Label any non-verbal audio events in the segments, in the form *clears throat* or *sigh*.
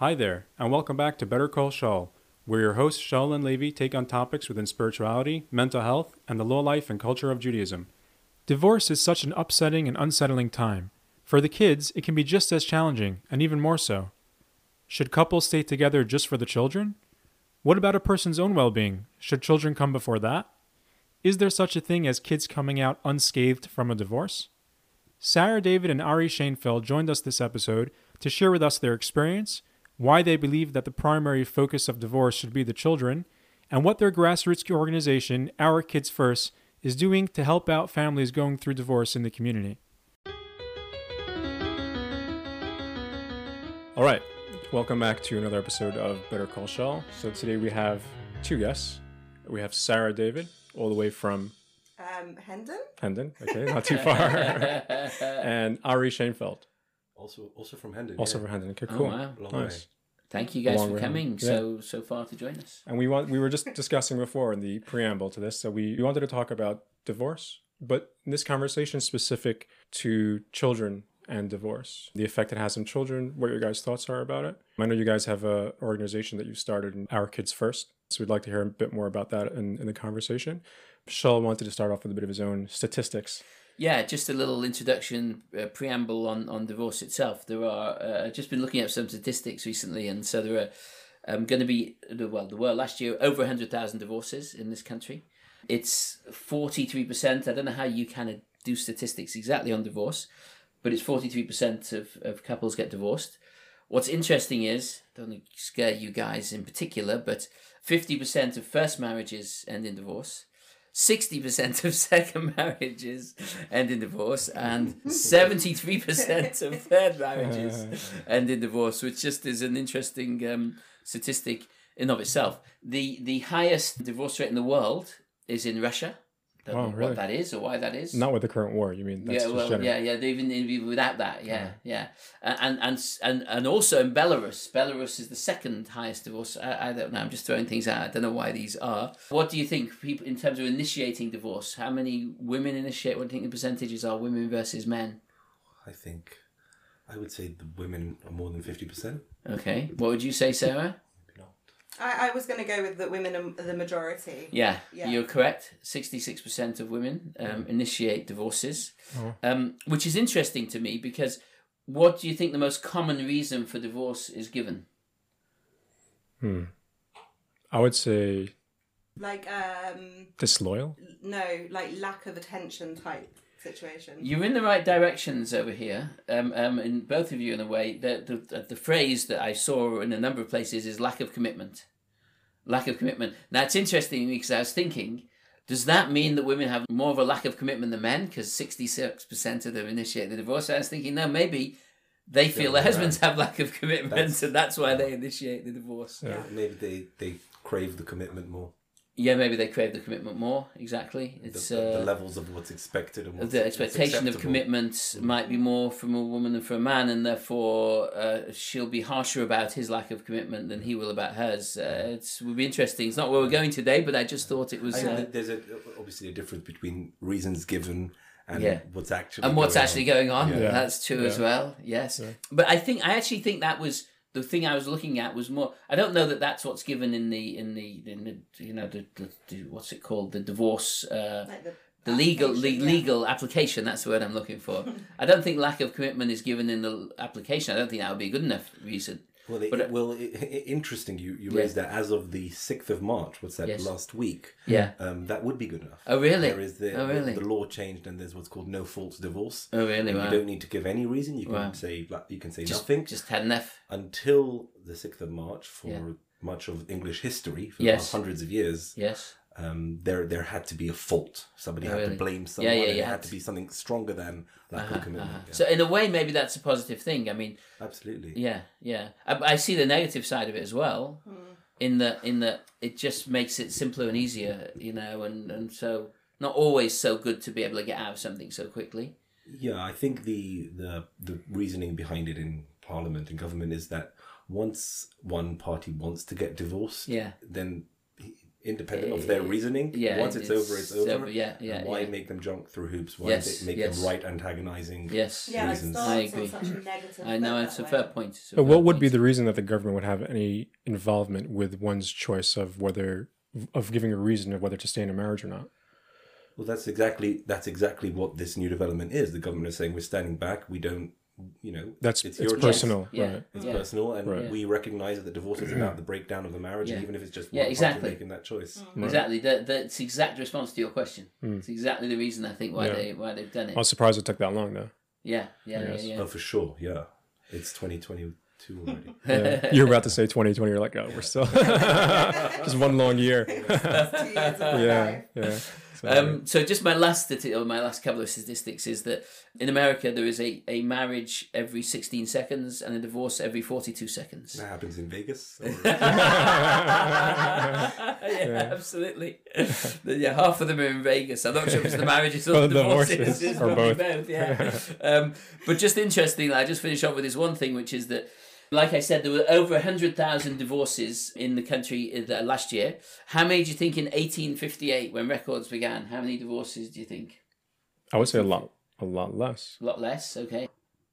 Hi there, and welcome back to Better Call Shaul, where your hosts Shaul and Levi take on topics within spirituality, mental health, and the low life and culture of Judaism. Divorce is such an upsetting and unsettling time. For the kids, it can be just as challenging, and even more so. Should couples stay together just for the children? What about a person's own well being? Should children come before that? Is there such a thing as kids coming out unscathed from a divorce? Sarah David and Ari Shainfield joined us this episode to share with us their experience, why they believe that the primary focus of divorce should be the children, and what their grassroots organization, Our Kids First, is doing to help out families going through divorce in the community. All right, welcome back to another episode of Better Call Shaul. So today we have two guests. We have Sarah David, all the way from Um, Hendon? Hendon, okay, not too far, *laughs* and Ari Shainfield, Also, also from Hendon. also yeah. from Hendon. Okay, Oh, cool. wow. Long Nice. Thank you guys Long for coming home. so so far to join us. And we want we were just discussing before in the preamble to this, so we, we wanted to talk about divorce, but in this conversation specific to children and divorce, the effect it has on children, what your guys' thoughts are about it. I know you guys have a organization that you started in Our Kids First, so we'd like to hear a bit more about that in, in the conversation. Shaul wanted to start off with a bit of his own statistics. Yeah, just a little introduction, uh, preamble on, on divorce itself. There are, uh, I've just been looking at some statistics recently, and so there are um, going to be, well, there were last year over 100,000 divorces in this country. It's 43%. I don't know how you of do statistics exactly on divorce, but it's 43% of, of couples get divorced. What's interesting is, don't scare you guys in particular, but 50% of first marriages end in divorce. 60% of *laughs* second marriages end in divorce and *laughs* 73% of third marriages *laughs* end in divorce which just is an interesting um, statistic in of itself. The the highest divorce rate in the world is in russia don't Wow, know really? what that is or why that is Not with the current war, you mean? That's yeah, well, general. yeah, yeah. Even even without that, yeah, yeah, and and and and also in Belarus, Belarus is the second highest divorce. I, I don't know. I'm just throwing things out. I don't know why these are. What do you think, people, in terms of initiating divorce? How many women initiate? What do you think the percentages are, women versus men? I think I would say the women are more than fifty percent. Okay, what would you say, Sarah? I, I was going to go with the women are the majority. Yeah, Yeah. you're correct. Sixty-six percent of women um, initiate divorces, um, which is interesting to me because what do you think the most common reason for divorce is given? Hmm. I would say Like, um, disloyal. no, like lack of attention type situation. You're in the right directions over here, um, um, in both of you in a way. The, the the phrase that I saw in a number of places is lack of commitment. Lack of commitment. Now it's interesting because I was thinking, does that mean that women have more of a lack of commitment than men? Because sixty six percent of them initiate the divorce. I was thinking, no, maybe they feel their Yeah, husbands have lack of commitment, That's- and that's why they initiate the divorce. Yeah. Maybe they they crave the commitment more. Yeah, maybe they crave the commitment more. Exactly. The, It's the, uh, the levels of what's expected and what's the what's expectation of acceptable. commitment might be more from a woman than from a man, and therefore uh, she'll be harsher about his lack of commitment than he will about hers. Uh, it's would be interesting. It's not where we're going today, but I just thought it was. I Uh, there's a, obviously a difference between reasons given and Yeah. what's actually and what's going actually on. going on. Yeah. That's true as well. Yes, but I think I actually think that was the thing I was looking at was more. I don't know that that's what's given in the in the in the you know the, the, the what's it called the divorce. Uh, Like the, the legal le- yeah. legal application that's the word i'm looking for *laughs* i don't think lack of commitment is given in the application i don't think that would be a good enough reason Well, it, But, uh, well, i *laughs* i interesting. You you Yeah. raised that as of the sixth of March. What's that? Yes. Last week. yeah Um, that would be good enough. Oh, really? There is the, Oh, really? the, the law changed, and there's what's called no fault divorce. oh really wow. You don't need to give any reason. You can Wow. say like, you can say just, nothing just had enough until the sixth of March for Yeah. much of English history for Yes. hundreds of years. yes Um, there there had to be a fault. Somebody Oh, had really? to blame someone. yeah, and you it had had to be something stronger than lack of commitment. uh-huh. Yeah. so in a way maybe that's a positive thing i mean Absolutely. yeah yeah I, I see the negative side of it as well in that in that it just makes it simpler and easier you know and and so not always so good to be able to get out of something so quickly Yeah, I think the the the reasoning behind it in Parliament and government is that once one party wants to get divorced, Yeah. then independent of their reasoning. Yeah, Once it's, over, it's over. Yeah, yeah. And why yeah. make them jump through hoops? Why Yes, make yes. them write antagonizing? Yes. Yeah, reasons. starts I on agree. such a *laughs* I know it's a fair point. A But fair what would be the reason that the government would have any involvement with one's choice of whether of giving a reason of whether to stay in a marriage or not? Well, that's exactly that's exactly what this new development is. The government is saying we're standing back. We don't, you know that's it's, it's personal yeah. right it's yeah. personal and right. we recognize that the divorce is about the breakdown of the marriage yeah. even if it's just yeah, exactly. making that choice mm. right. exactly that, that's exact response to your question mm. it's exactly the reason i think why they why they've done it i was surprised it took that long though yeah yeah yes. yeah, yeah. Oh, for sure yeah it's 2020 280. *laughs* Yeah. *laughs* You're about to say 2020. You're like, oh, we're still *laughs* just one long year. yeah, yeah. So, um, so just my last stati- or my last couple of statistics is that in America there is a, a marriage every 16 seconds and a divorce every 42 seconds. That happens in Vegas. Yeah, yeah, absolutely. yeah, half of them are in Vegas. I'm not sure if it's the marriages or the divorces, or both. both yeah. um, but just interestingly, I just finish off with this one thing, which is that like I said, there were over 100,000 divorces in the country uh, last year. How many do you think in 1858, when records began, how many divorces do you think? I would say a lot, a lot less. A lot less, okay.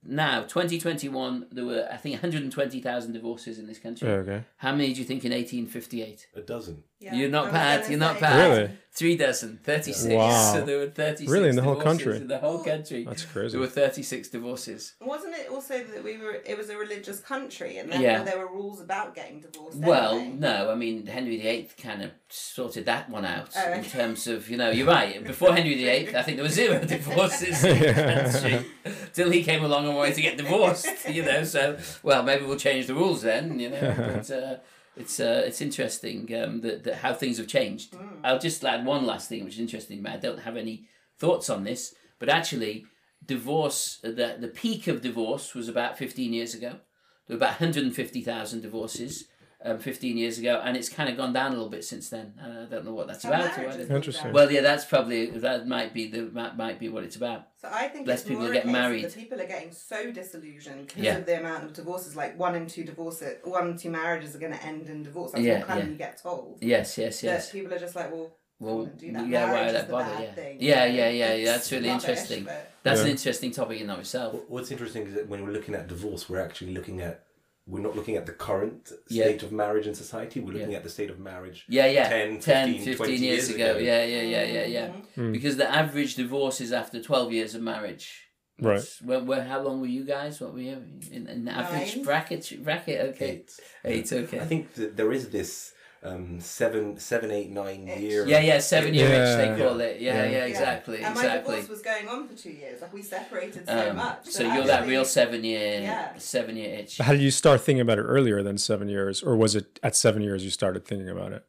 Now, 2021, there were, I think, 120,000 divorces in this country. Okay. How many do you think in 1858? a dozen. Yeah. You're not bad, you're not bad. Really? Three dozen, 36. Wow. So *laughs* there were 36 Really, in the whole country? In the whole country. That's crazy. There were 36 divorces. Wasn't it also that we were? It was a religious country, and Yeah. there were rules about getting divorced. Well, anyway. no, I mean, Henry VIII kind of sorted that one out Oh, in terms of, you know, you're right. Before Henry VIII, I think there were zero *laughs* divorces *laughs* in the country till he came along and wanted to get divorced, you know. So, well, maybe we'll change the rules then, you know. But uh, it's uh, it's interesting um, that, that how things have changed. I'll just add one last thing, which is interesting. I don't have any thoughts on this, but actually, divorce, the, the peak of divorce was about 15 years ago. There were about 150,000 divorces um, 15 years ago, and it's kind of gone down a little bit since then. And I don't know what that's So about. or marriage whether- has gone Interesting. Well, yeah, that's probably that might be the that might be what it's about. So I think less it's people more get a married. That people are getting so disillusioned because Yeah. of the amount of divorces. Like one and two divorces, one and two marriages are going to end in divorce. That's Yeah, what kind yeah. of you get told. Yes, yes, yes. That people are just like, well, Well, do that. yeah, why would is that bother? Yeah, thing. yeah, yeah, yeah. Yeah that's really rubbish, interesting. but- That's an interesting topic in of itself. What's interesting is that when we're looking at divorce, we're actually looking at we're not looking at the current Yeah. state of marriage in society. We're looking Yeah. at the state of marriage. Yeah, yeah. 10, 10, 15, 15 20 years, years ago. ago. Yeah, yeah, yeah, yeah, yeah. Mm-hmm. Because the average divorce is after 12 years of marriage. Right. It's- Where, where, how long were you guys? What were you in, in the average Nine. bracket? Bracket, okay. Eight. Eight, okay. I think that there is this um, seven, seven, eight, nine Itch. year. Yeah, yeah, seven year itch Yeah. they call it. Yeah, yeah, Yeah. exactly, And my divorce was going on for two years. Like we separated so Um, much. so you're that real seven year, Yeah. seven year itch. How did you start thinking about it earlier than seven years, or was it at seven years you started thinking about it?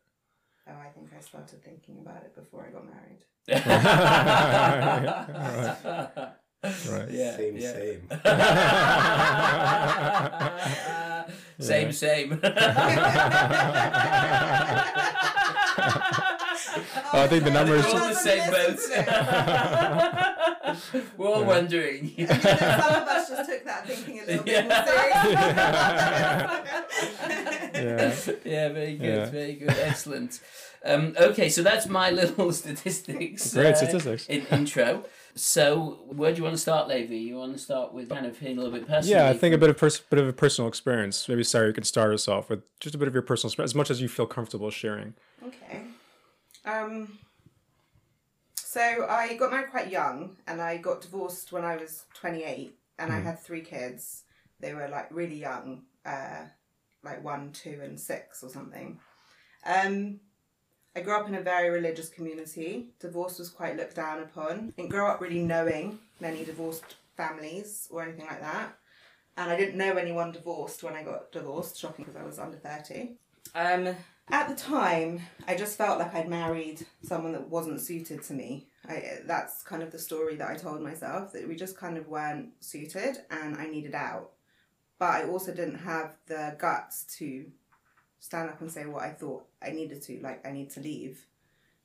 Oh, I think I started thinking about it before I got married. *laughs* *laughs* Right. Yeah, Same, yeah. same. *laughs* same, same. Oh, *laughs* I think the numbers. We're all the same boat. *laughs* We're all wondering. *laughs* Some of us just took that thinking a little bit more Yeah. seriously. yeah, *laughs* yeah, very good, Yeah. very good, excellent. Um, okay, so that's my little statistics. Great uh, statistics. In intro. So, where do you want to start, Levi? You want to start with kind of hearing a little bit personal? Yeah, I think a bit of pers- bit of a personal experience. Maybe Sarah, you can start us off with just a bit of your personal experience, as much as you feel comfortable sharing. Okay. Um. So I got married quite young, and I got divorced when I was twenty eight, and I had three kids. They were like really young, uh, like one, two, and six or something. Um. I grew up in a very religious community. Divorce was quite looked down upon. Didn't grow up really knowing many divorced families or anything like that. And I didn't know anyone divorced when I got divorced, shocking because I was under 30. Um, at the time, I just felt like I'd married someone that wasn't suited to me. I, that's kind of the story that I told myself that we just kind of weren't suited and I needed out. But I also didn't have the guts to stand up and say what I thought I needed to, like I need to leave.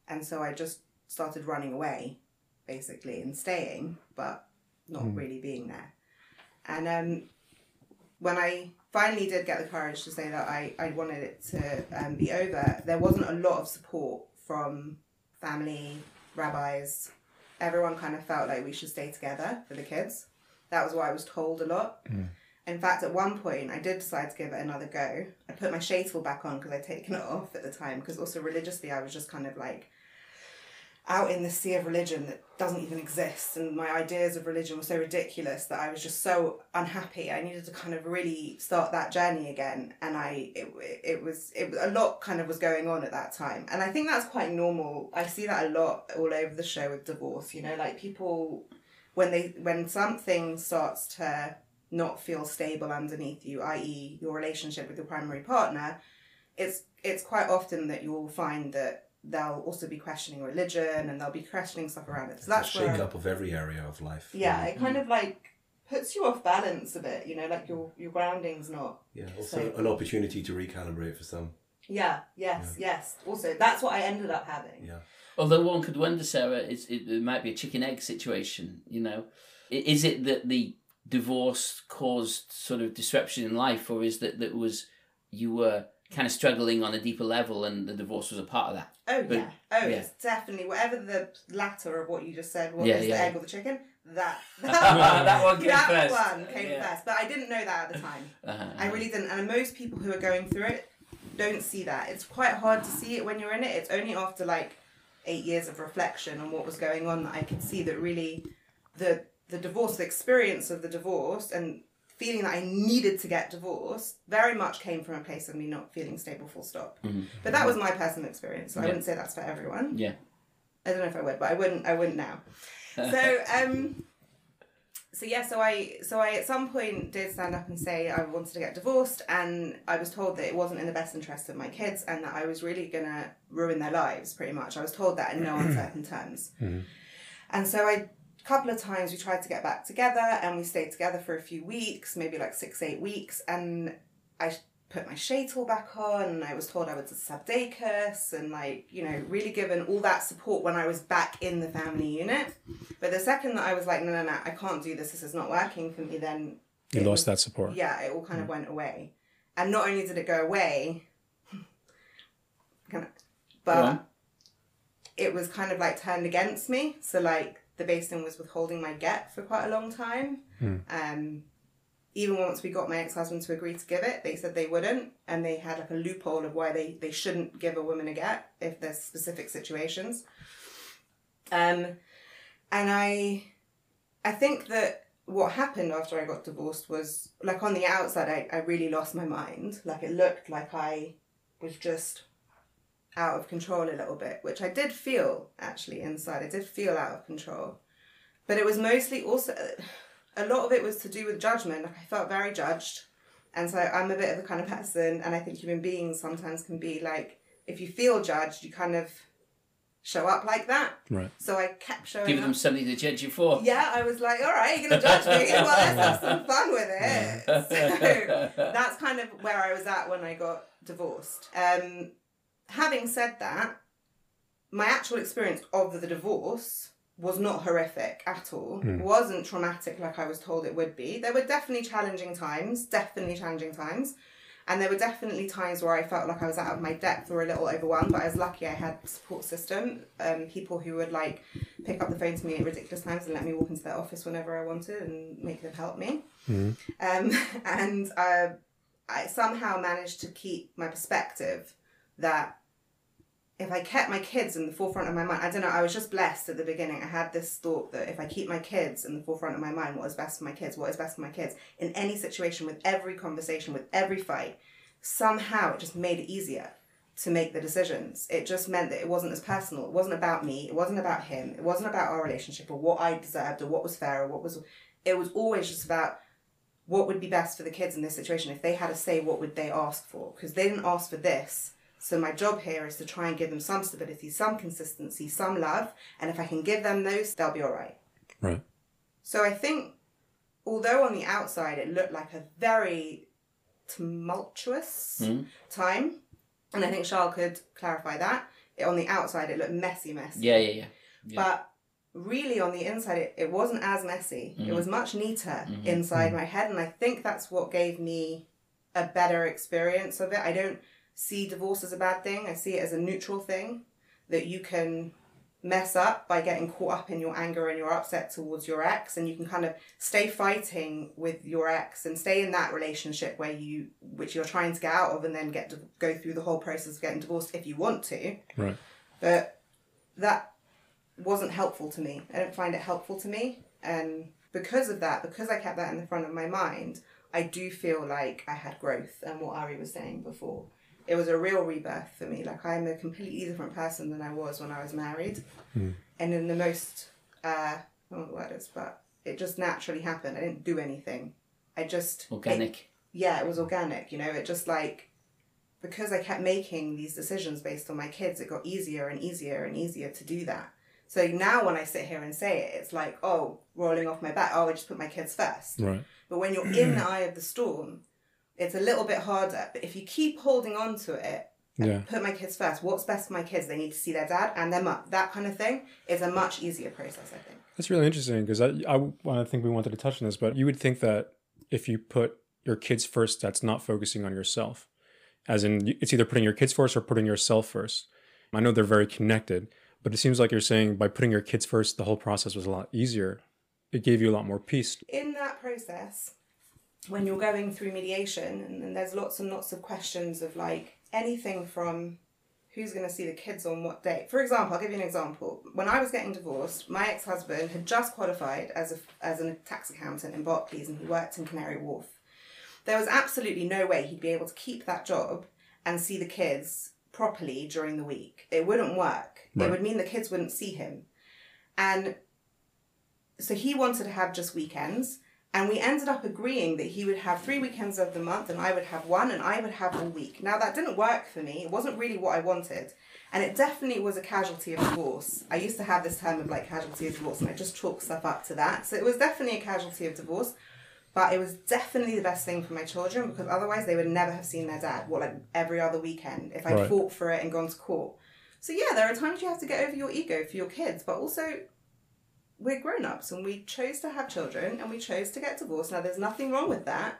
And so I just started running away, basically, and staying, but not really being there. And um, when I finally did get the courage to say that I, I wanted it to um, be over, there wasn't a lot of support from family, rabbis. Everyone kind of felt like we should stay together for the kids. That was what I was told a lot. In fact, at one point, I did decide to give it another go. I put my shaitel back on because I'd taken it off at the time. Because also religiously, I was just kind of like out in the sea of religion that doesn't even exist, and my ideas of religion were so ridiculous that I was just so unhappy. I needed to kind of really start that journey again, and I it, it was it was a lot kind of was going on at that time, and I think that's quite normal. I see that a lot all over the show with divorce. You know, like people when they when something starts to not feel stable underneath you, i.e., your relationship with your primary partner, it's it's quite often that you'll find that they'll also be questioning religion and they'll be questioning stuff around it. So that's a where, shake up of every area of life. yeah, mm. it kind of like puts you off balance a bit. You know, like your your grounding's not. Yeah. Also, So- an opportunity to recalibrate for some. Yeah. Yes. Yes. Also, that's what I ended up having. Yeah. Although one could wonder, Sarah, it's, it, it might be a chicken egg situation. You know, is it that the divorce caused sort of disruption in life, or is that that was you were kind of struggling on a deeper level, and the divorce was a part of that? Oh But- yeah. Oh, yeah. it's definitely whatever the latter of what you just said. was Yeah, is yeah. the egg or the chicken? That *laughs* *laughs* That one came that first. one came Yeah. first, but I didn't know that at the time. Uh-huh. I really didn't. And most people who are going through it don't see that. It's quite hard to see it when you're in it. It's only after like eight years of reflection on what was going on that I could see that really the the divorce, the experience of the divorce and feeling that I needed to get divorced very much came from a place of me not feeling stable full stop. But that was my personal experience. So I wouldn't say that's for everyone. Yeah. I don't know if I would, but I wouldn't. I wouldn't now. *laughs* So um, so yeah, so I so I at some point did stand up and say I wanted to get divorced, and I was told that it wasn't in the best interest of my kids, and that I was really gonna ruin their lives. Pretty much, I was told that in no *clears throat* uncertain terms. And so I. A couple of times we tried to get back together and we stayed together for a few weeks, maybe like six, eight weeks. And I put my shaitel back on and I was told I was a tzaddeikes and like, you know, really given all that support when I was back in the family unit. But the second that I was like, no, no, no, I can't do this, this is not working for me, then You lost was- that support. Yeah, it all kind of mm. went away. And not only did it go away, *laughs* kind of, Go but on. it was kind of like turned against me. So like the Beis Din was withholding my get for quite a long time. Um, even once we got my ex-husband to agree to give it, they said they wouldn't, and they had like a loophole of why they, they shouldn't give a woman a get if there's specific situations. Um, and I, I think that what happened after I got divorced was like on the outside, I, I really lost my mind. Like it looked like I was just out of control a little bit, which I did feel actually inside. I did feel out of control. But it was mostly also, a lot of it was to do with judgment. Like I felt very judged. And so I'm a bit of a kind of person, and I think human beings sometimes can be like, if you feel judged, you kind of show up like that. Right. So I kept showing Give up. them something to judge you for. Yeah, I was like, all right, you're going to judge me. *laughs* Well, let's have some fun with it. *laughs* So that's kind of where I was at when I got divorced. Um, having said that, my actual experience of the divorce was not horrific at all. It wasn't traumatic like I was told it would be. There were definitely challenging times, definitely challenging times. And there were definitely times where I felt like I was out of my depth or a little overwhelmed, but I was lucky I had a support system, um, people who would like pick up the phone to me at ridiculous times and let me walk into their office whenever I wanted and make them help me. Um, *laughs* and uh, I somehow managed to keep my perspective that if I kept my kids in the forefront of my mind, I don't know, I was just blessed at the beginning. I had this thought that if I keep my kids in the forefront of my mind, what is best for my kids, what is best for my kids, in any situation, with every conversation, with every fight, somehow it just made it easier to make the decisions. It just meant that it wasn't as personal. It wasn't about me. It wasn't about him. It wasn't about our relationship or what I deserved or what was fair or what was. It was always just about what would be best for the kids in this situation. If they had a say, what would they ask for? Because they didn't ask for this. So my job here is to try and give them some stability, some consistency, some love. And if I can give them those, they'll be all right. Right. So I think, although on the outside it looked like a very tumultuous hmm. time, and I think Shaul could clarify that, it, on the outside it looked messy, messy. Yeah, yeah, yeah. Yeah. But really, on the inside, it, it wasn't as messy. It hmm. was much neater hmm. inside my head, and I think that's what gave me a better experience of it. I don't see divorce as a bad thing. I see it as a neutral thing that you can mess up by getting caught up in your anger and your upset towards your ex and you can kind of stay fighting with your ex and stay in that relationship where you which you're trying to get out of and then get to go through the whole process of getting divorced if you want to Right. but that wasn't helpful to me i don't find it helpful to me and because of that because i kept that in the front of my mind i do feel like i had growth and what ari was saying before it was a real rebirth for me. Like I'm a completely different person than I was when I was married, and in the most uh, I don't know what the word is, but it just naturally happened. I didn't do anything. I just Organic. it- yeah, it was organic. You know, it just like because I kept making these decisions based on my kids, it got easier and easier and easier to do that. So now when I sit here and say it, it's like, oh, rolling off my back. Oh, I just put my kids first. Right. But when you're in the eye of the storm, it's a little bit harder. But if you keep holding on to it, Yeah. put my kids first. What's best for my kids? They need to see their dad and their mum. That kind of thing is a much easier process, I think. That's really interesting because I, I, I think we wanted to touch on this, but you would think that if you put your kids first, that's not focusing on yourself. As in, it's either putting your kids first or putting yourself first. I know they're very connected, but it seems like you're saying by putting your kids first, the whole process was a lot easier. It gave you a lot more peace. In that process, when you're going through mediation, and, and there's lots and lots of questions of like anything from who's going to see the kids on what date. For example, I'll give you an example. When I was getting divorced, my ex-husband had just qualified as a as a tax accountant in Barclays, and he worked in Canary Wharf. There was absolutely no way he'd be able to keep that job and see the kids properly during the week. It wouldn't work. Right. It would mean the kids wouldn't see him. And so he wanted to have just weekends. And we ended up agreeing that he would have three weekends of the month and I would have one and I would have all week. Now, that didn't work for me. It wasn't really what I wanted. And it definitely was a casualty of divorce. I used to have this term of like casualty of divorce and I just chalk stuff up to that. So it was definitely a casualty of divorce. But it was definitely the best thing for my children because otherwise they would never have seen their dad. What, like every other weekend if I Right. fought for it and gone to court. So yeah, there are times you have to get over your ego for your kids, but also we're grown ups and we chose to have children and we chose to get divorced. Now, there's nothing wrong with that.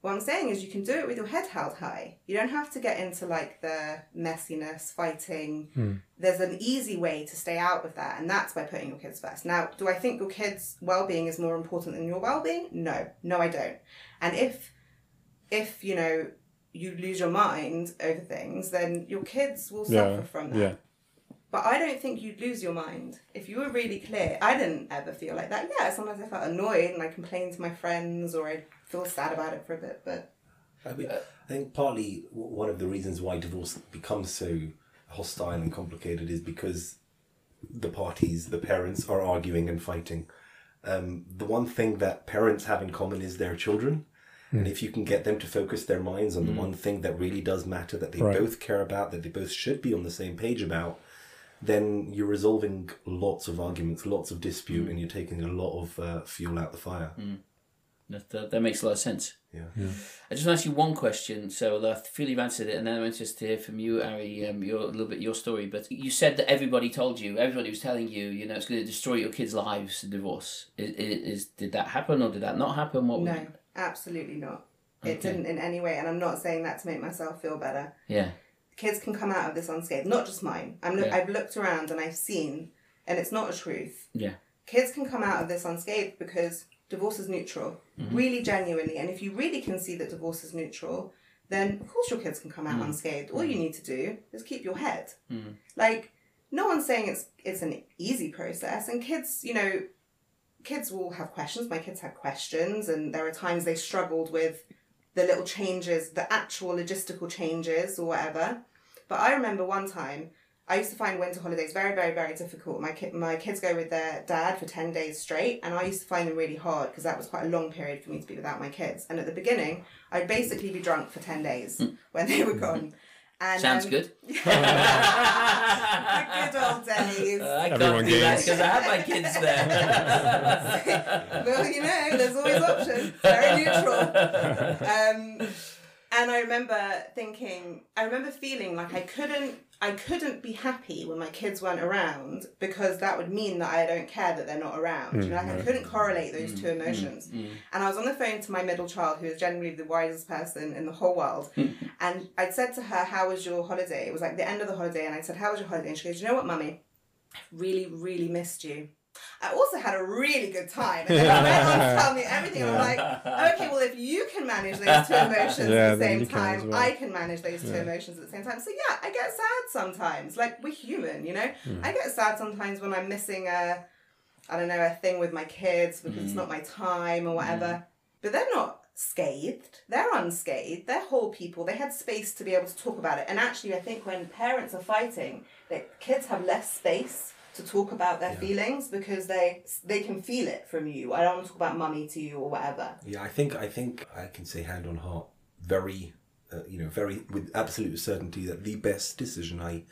What I'm saying is, you can do it with your head held high. You don't have to get into like the messiness, fighting. Hmm. There's an easy way to stay out of that, and that's by putting your kids first. Now, do I think your kids' well being is more important than your well being? No, no, I don't. And if, if you know, you lose your mind over things, then your kids will suffer Yeah. from that. Yeah. But I don't think you'd lose your mind if you were really clear. I didn't ever feel like that. Yeah, sometimes I felt annoyed and I complained to my friends or I'd feel sad about it for a bit. But I, mean, I think partly one of the reasons why divorce becomes so hostile and complicated is because the parties, the parents, are arguing and fighting. Um, the one thing that parents have in common is their children. And if you can get them to focus their minds on the one thing that really does matter, that they Right. both care about, that they both should be on the same page about, then you're resolving lots of arguments, lots of dispute, and you're taking a lot of uh, fuel out the fire. That, that, that makes a lot of sense. Yeah. I just want to ask you one question. So I feel you've answered it, and then I'm interested to hear from you, Ari, um, your, a little bit your story. But you said that everybody told you, everybody was telling you, you know, it's going to destroy your kids' lives, divorce. Is, is did that happen or did that not happen? What? no, absolutely not. It didn't in any way. And I'm not saying that to make myself feel better. Yeah. Kids can come out of this unscathed, not just mine. I'm look, Yeah. I've looked around and I've seen, and it's not a truth. Yeah. kids can come out of this unscathed because divorce is neutral, mm-hmm. really genuinely. And if you really can see that divorce is neutral, then of course your kids can come out mm-hmm. unscathed. All you mm-hmm. need to do is keep your head. Like no one's saying it's it's an easy process, and kids, you know, kids will have questions. My kids had questions, and there are times they struggled with the little changes, the actual logistical changes or whatever. But I remember one time I used to find winter holidays very, very, very difficult. My ki- my kids go with their dad for ten days straight, and I used to find them really hard because that was quite a long period for me to be without my kids. And at the beginning, I'd basically be drunk for ten days when they were gone. And, Sounds um, good. the good old days. I Everyone can't do that gains. because I have my kids there. *laughs* well, you know, there's always options. Very neutral. Um, and I remember thinking, I remember feeling like I couldn't, I couldn't be happy when my kids weren't around because that would mean that I don't care that they're not around. you know, like I couldn't correlate those hmm, two hmm, emotions. And I was on the phone to my middle child, who is generally the wisest person in the whole world, and I'd said to her, "How was your holiday?" It was like the end of the holiday, and I said, "How was your holiday?" And she goes, "You know what, mummy, I really, really missed you." I also had a really good time. *laughs* And then she went on to tell me *laughs* everything. I'm like, okay, well, if you can manage those two emotions Yeah, at the same you can time, well. I can manage those two emotions at the same time. So yeah, I get sad sometimes. Like we're human, you know. Hmm. I get sad sometimes when I'm missing a, I don't know, a thing with my kids because Hmm. it's not my time or whatever. But they're not scathed. They're unscathed. They're whole people. They had space to be able to talk about it. And actually, I think when parents are fighting, that kids have less space to talk about their feelings because they they can feel it from you. I don't want to talk about mummy to you or whatever. Yeah, I think I think I can say hand on heart, very, uh, you know, very with absolute certainty that the best decision I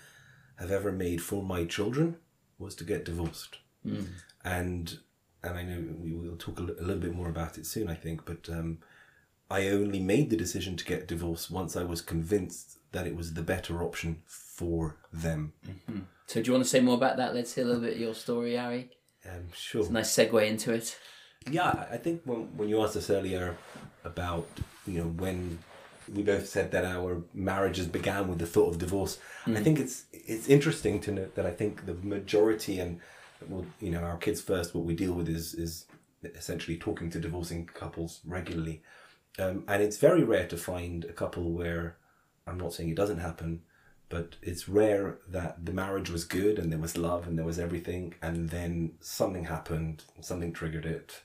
have ever made for my children was to get divorced, and and I know we will talk a, a little bit more about it soon. I think, but um, I only made the decision to get divorced once I was convinced that it was the better option for them. So do you want to say more about that? Let's hear a little bit of your story, Ari. Um, sure. Nice segue into it. Yeah, I think when when you asked us earlier about you know when we both said that our marriages began with the thought of divorce, I think it's it's interesting to note that I think the majority and well, you know our kids first what we deal with is is essentially talking to divorcing couples regularly, um, and it's very rare to find a couple where I'm not saying it doesn't happen, but it's rare that the marriage was good and there was love and there was everything, and then something happened, something triggered it.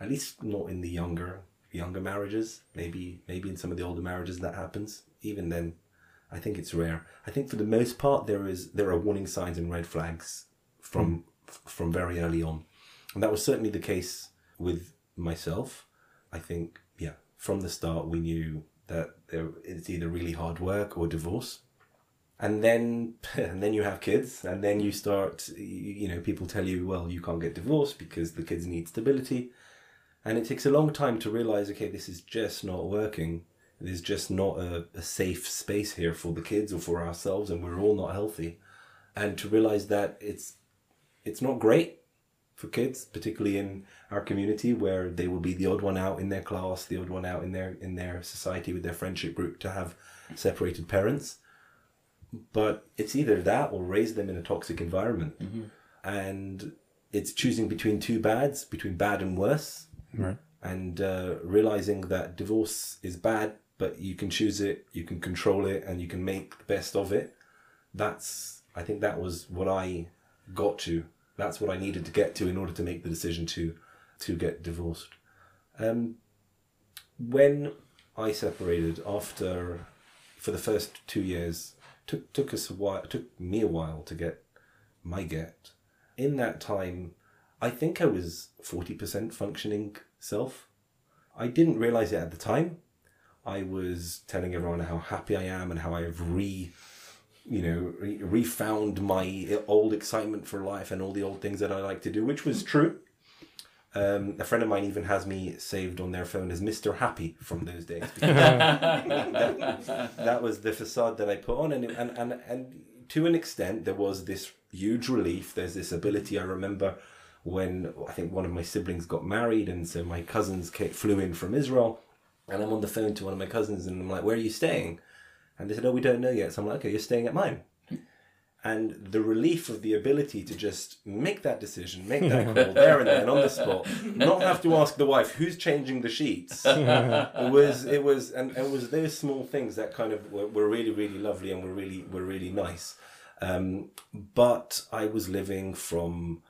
At least not in the younger younger marriages. Maybe maybe in some of the older marriages that happens. Even then, I think it's rare. I think for the most part there is there are warning signs and red flags from f- from very early on, and that was certainly the case with myself. I think yeah, from the start we knew that there it's either really hard work or divorce and then *laughs* and then you have kids and then you start you, know people tell you well you can't get divorced because the kids need stability. And it takes a long time to realize okay this is just not working. There's just not a, a safe space here for the kids or for ourselves and we're all not healthy. And to realize that it's it's not great for kids particularly in our community where they will be the odd one out in their class the odd one out in their in their society with their friendship group to have separated parents but it's either that or raise them in a toxic environment. And it's choosing between two bads between bad and worse. Right. and uh, realizing that divorce is bad but you can choose it you can control it and you can make the best of it. That's i think that was what i got to. That's what i needed to get to in order to make the decision to to get divorced. Um, when i separated after for the first two years took took us a while took me a while to get my get. In that time i think i was 40% functioning self. I didn't realize it at the time. I was telling everyone how happy i am and how i've re you know re- refound my old excitement for life and all the old things that i like to do which was true um, a friend of mine even has me saved on their phone as Mr. Happy from those days. *laughs* that, that was the facade that I put on, and, and and and to an extent, there was this huge relief. There's this ability. I remember when I think one of my siblings got married, and so my cousins came, flew in from Israel, and I'm on the phone to one of my cousins, and I'm like, "Where are you staying?" And they said, "Oh, we don't know yet." So I'm like, "Okay, you're staying at mine." And the relief of the ability to just make that decision, make that call *laughs* there and then on the spot, not have to ask the wife who's changing the sheets. it *laughs* was, it was, and it was those small things that kind of were, were really, really lovely and were really, were really nice. Um, but I was living from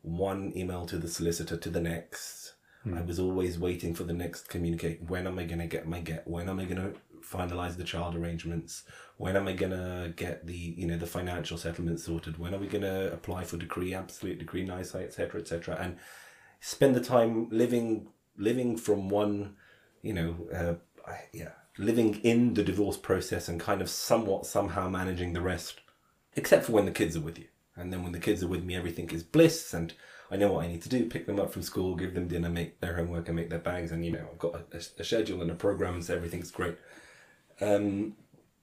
one email to the solicitor to the next. I was always waiting for the next communicate. When am I going to get my get? When am I going to finalize the child arrangements? When am I to get the you know the financial settlement sorted? When are we to apply for decree, absolute decree, nisi, etc., etc. And spend the time living living from one, you know, uh, yeah, living in the divorce process and kind of somewhat somehow managing the rest except for when the kids are with you. And then when the kids are with me, everything is bliss, and I know what I need to do: pick them up from school, give them dinner, make their homework, and make their bags. And you know, I've got a, a schedule and a program, and so everything's great. Um,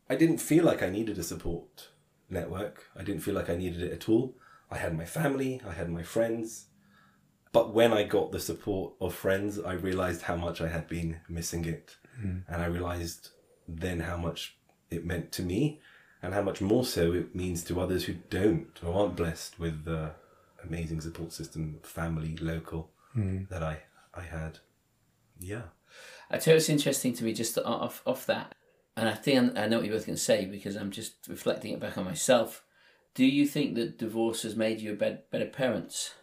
I didn't feel like I needed a support network. I didn't feel like I needed it at all. I had my family, I had my friends. But when I got the support of friends, I realized how much I had been missing it. And I realized then how much it meant to me and how much more so it means to others who don't or aren't blessed with the amazing support system, family, local, that I, I had. Yeah. I tell you what's interesting to me just off off that, and I think I know what you're both going to say because I'm just reflecting it back on myself. Do you think that divorce has made you a better, better parents?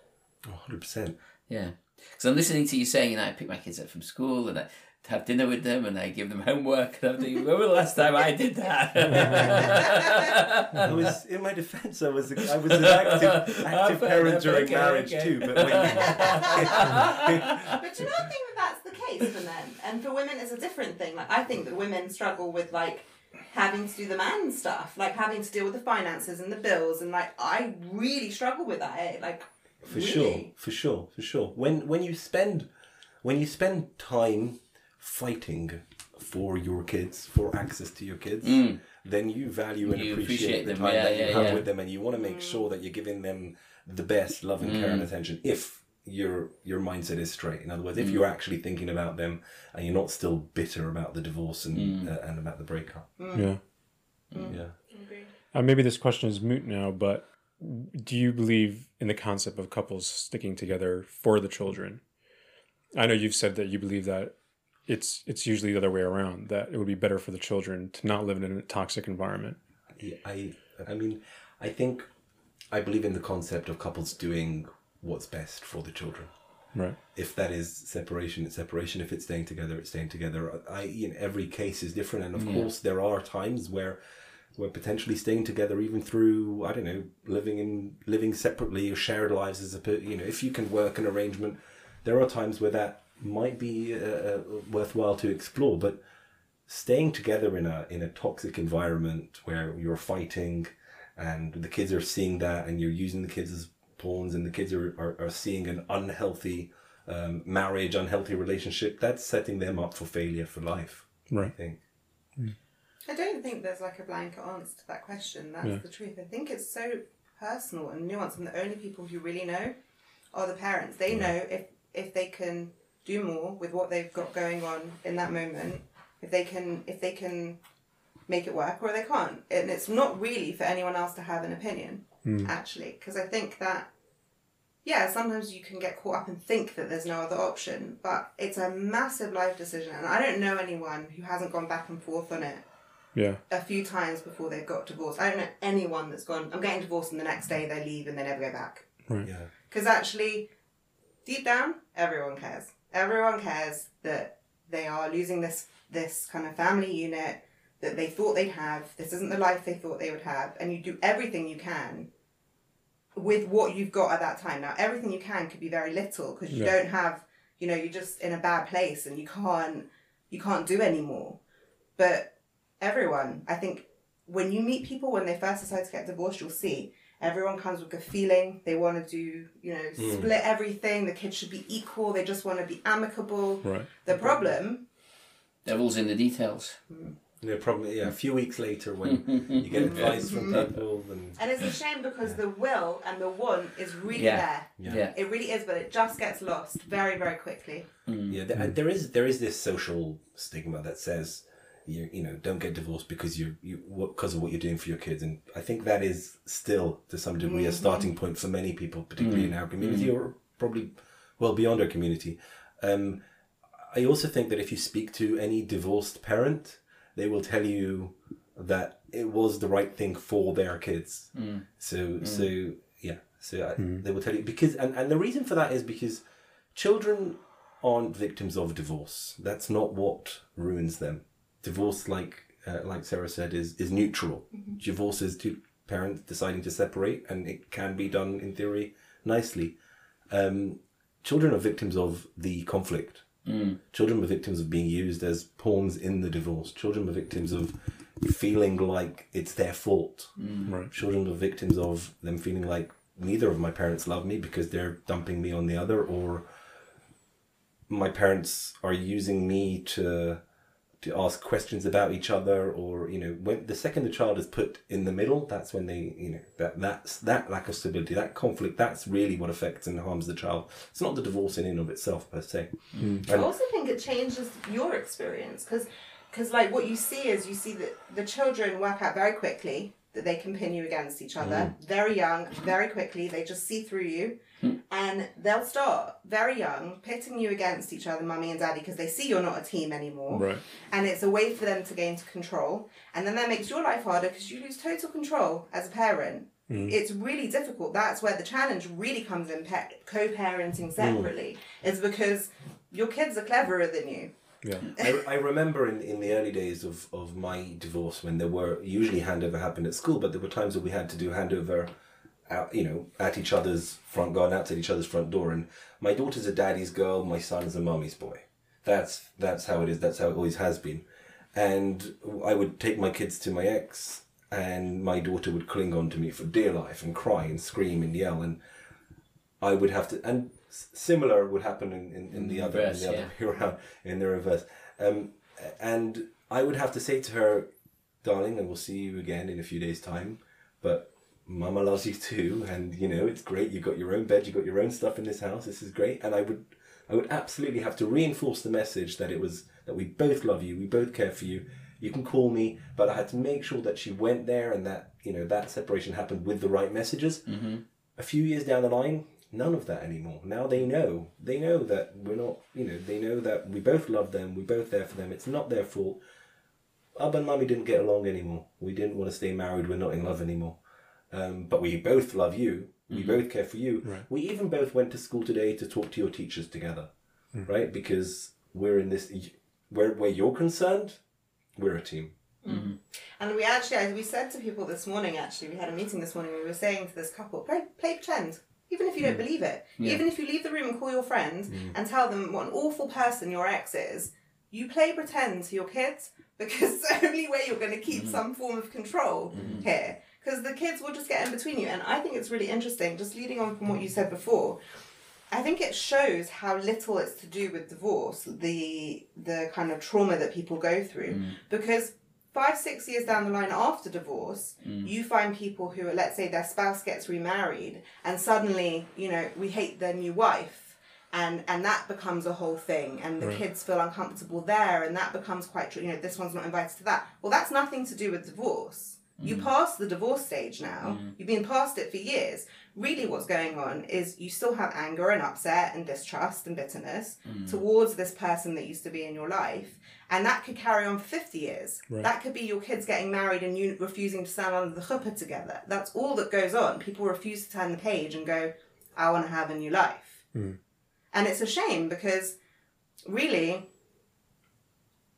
Oh, 100%. Yeah, because I'm listening to you saying, and I pick my kids up from school and I have dinner with them and I give them homework. And I'm thinking, when was the last time I did that? I was in my defence. I was I was an active *laughs* active parent during okay, marriage okay. too. But when *laughs* But do you not think that that's the case for men? And for women, it's a different thing. Like I think that women struggle with like having to do the man stuff, like having to deal with the finances and the bills, and like I really struggle with that. Eh? Like for really. sure, for sure, for sure. When when you spend when you spend time fighting for your kids, for access to your kids, then you value and You appreciate, appreciate the time yeah, that you have yeah. with them, and you want to make sure that you're giving them the best love and care and attention. If your your mindset is straight, in other words, if you're actually thinking about them and you're not still bitter about the divorce and uh, and about the breakup, Yeah. yeah. Uh, maybe this question is moot now, but do you believe in the concept of couples sticking together for the children? I know you've said that you believe that it's it's usually the other way around that it would be better for the children to not live in a toxic environment. Yeah, I I mean, I think I believe in the concept of couples doing what's best for the children. Right. If that is separation, it's separation. If it's staying together, it's staying together. I, know, every case is different, and of course, there are times where, where potentially staying together, even through I don't know, living in living separately or shared lives as a you know, if you can work an arrangement, there are times where that might be uh, uh, worthwhile to explore. But staying together in a in a toxic environment where you're fighting and the kids are seeing that and you're using the kids as pawns and the kids are, are, are seeing an unhealthy um, marriage unhealthy relationship that's setting them up for failure for life Right. i Right. think I don't think there's like a blanket answer to that question. That's Yeah. the truth. I think it's so personal and nuanced, and the only people who really know are the parents. They know if if they can do more with what they've got going on in that moment, if they can if they can make it work or they can't. And it's not really for anyone else to have an opinion, Mm. actually, because I think that. Yeah, sometimes you can get caught up and think that there's no other option, but it's a massive life decision, and I don't know anyone who hasn't gone back and forth on it Yeah. a few times before they've got divorced. I don't know anyone that's gone, I'm getting divorced, and the next day they leave and they never go back. Right. yeah Because actually, deep down, everyone cares. Everyone cares that they are losing this this kind of family unit that they thought they'd have. This isn't the life they thought they would have, and you do everything you can with what you've got at that time. Now, everything you can could be very little because you Yeah. don't have, you know, you're just in a bad place and you can't you can't do anymore. But everyone, I think, when you meet people when they first decide to get divorced, you'll see everyone comes with a feeling they want to do, you know, mm. split everything. The kids should be equal. They just want to be amicable. Right. The problem, Devil's in the details. Mm. Yeah probably yeah a few weeks later when you get *laughs* advice from people and and it's a shame because the will and the want is really Yeah. there. Yeah. Yeah. It really is, but it just gets lost very, very quickly. Mm. Yeah, there, there is there is this social stigma that says you you know don't get divorced because you you because of what you're doing for your kids, and I think that is still to some degree a mm-hmm. starting point for many people, particularly in mm. our community or probably well beyond our community. Um, I also think that if you speak to any divorced parent, they will tell you that it was the right thing for their kids. So so yeah, so I, they will tell you because and, and the reason for that is because children aren't victims of divorce. That's not what ruins them. Divorce, like uh, like Sarah said, is is neutral. Divorce is two parents deciding to separate, and it can be done in theory nicely. Um, children are victims of the conflict. Mm. Children are victims of being used as pawns in the divorce. Children are victims of feeling like it's their fault. Mm. Right. Children are victims of them feeling like neither of my parents love me because they're dumping me on the other, or my parents are using me to to ask questions about each other or you know when the second the child is put in the middle that's when they you know that that's that lack of stability that conflict that's really what affects and harms the child. It's not the divorce in and of itself per se. Mm. I also think it changes your experience because, because like what you see is you see that the children work out very quickly that they can pin you against each other. Mm. Very young, very quickly they just see through you, Hmm. and they'll start very young pitting you against each other, mummy and daddy, because they see you're not a team anymore. Right. And it's a way for them to gain control, and then that makes your life harder because you lose total control as a parent. Hmm. It's really difficult. That's where the challenge really comes in. Pa- co-parenting hmm. separately is because your kids are cleverer than you. Yeah. *laughs* I, I remember in, in the early days of, of my divorce when there were usually handover happened at school, but there were times where we had to do handover, out, you know, at each other's front garden, outside each other's front door. And my daughter's a daddy's girl, my son is a mummy's boy. That's that's how it is. That's how it always has been. And I would take my kids to my ex, and my daughter would cling on to me for dear life and cry and scream and yell, and I would have to, and similar would happen in, in, in the other, in reverse, the other *laughs* way around, in the reverse. Um, and I would have to say to her, darling, I will see you again in a few days' time, but mama loves you too, and you know, it's great, you've got your own bed, you've got your own stuff in this house, this is great. And I would, I would absolutely have to reinforce the message that it was, that we both love you, we both care for you, you can call me, but I had to make sure that she went there and that, you know, that separation happened with the right messages mm-hmm. a few years down the line, none of that anymore. Now they know. They know that we're not, you know, they know that we both love them, we're both there for them. It's not their fault. Abba and Mummy didn't get along anymore. We didn't want to stay married, we're not in love anymore. Um, but we both love you, we mm-hmm. both care for you. Right. We even both went to school today to talk to your teachers together, mm. right? Because we're in this, where, where you're concerned, we're a team. Mm-hmm. Mm-hmm. And we actually, as we said to people this morning, actually, we had a meeting this morning. We were saying to this couple, play, play pretend, even if you don't mm. believe it. Even if you leave the room and call your friend mm. and tell them what an awful person your ex is, you play pretend to your kids *laughs* because it's *laughs* the only way you're going to keep some form of control here. Because the kids will just get in between you. And I think it's really interesting, just leading on from what you said before. I think it shows how little it's to do with divorce, the the kind of trauma that people go through. Mm. Because five, six years down the line after divorce, mm. you find people who are, let's say their spouse gets remarried and suddenly, you know, we hate their new wife. And, and that becomes a whole thing, and the kids feel uncomfortable there, and that becomes quite true. You know, this one's not invited to that. Well, that's nothing to do with divorce. You mm. passed the divorce stage now. Mm. You've been past it for years. Really, what's going on is you still have anger and upset and distrust and bitterness mm. towards this person that used to be in your life. And that could carry on for 50 years. That could be your kids getting married and you refusing to stand under the chuppah together. That's all that goes on. People refuse to turn the page and go, I want to have a new life. And it's a shame because really,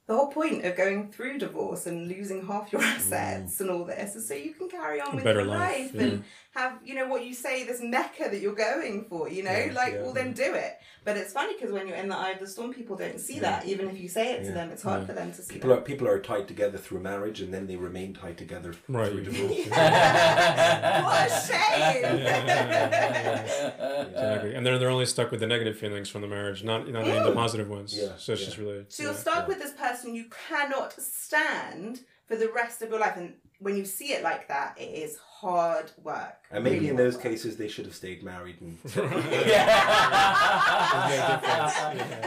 the whole point of going through divorce and losing half your *laughs* assets mm. and all this is so you can carry on with better your life, life, and have you know what you say this mecca that you're going for you know like well then do it but it's funny because when you're in the eye of the storm people don't see that even if you say it to them it's hard for them to see People are, people are tied together through marriage and then they remain tied together Right. through divorce. *laughs* what a shame *laughs* Exactly. And they're they're only stuck with the negative feelings from the marriage, not not any of the mm. positive ones. Yeah, So it's yeah. just really. So you're yeah. stuck with this person you cannot stand for the rest of your life, and when you see it like that, it is hard work. And maybe Really in those work. cases they should have stayed married. And *laughs* *laughs*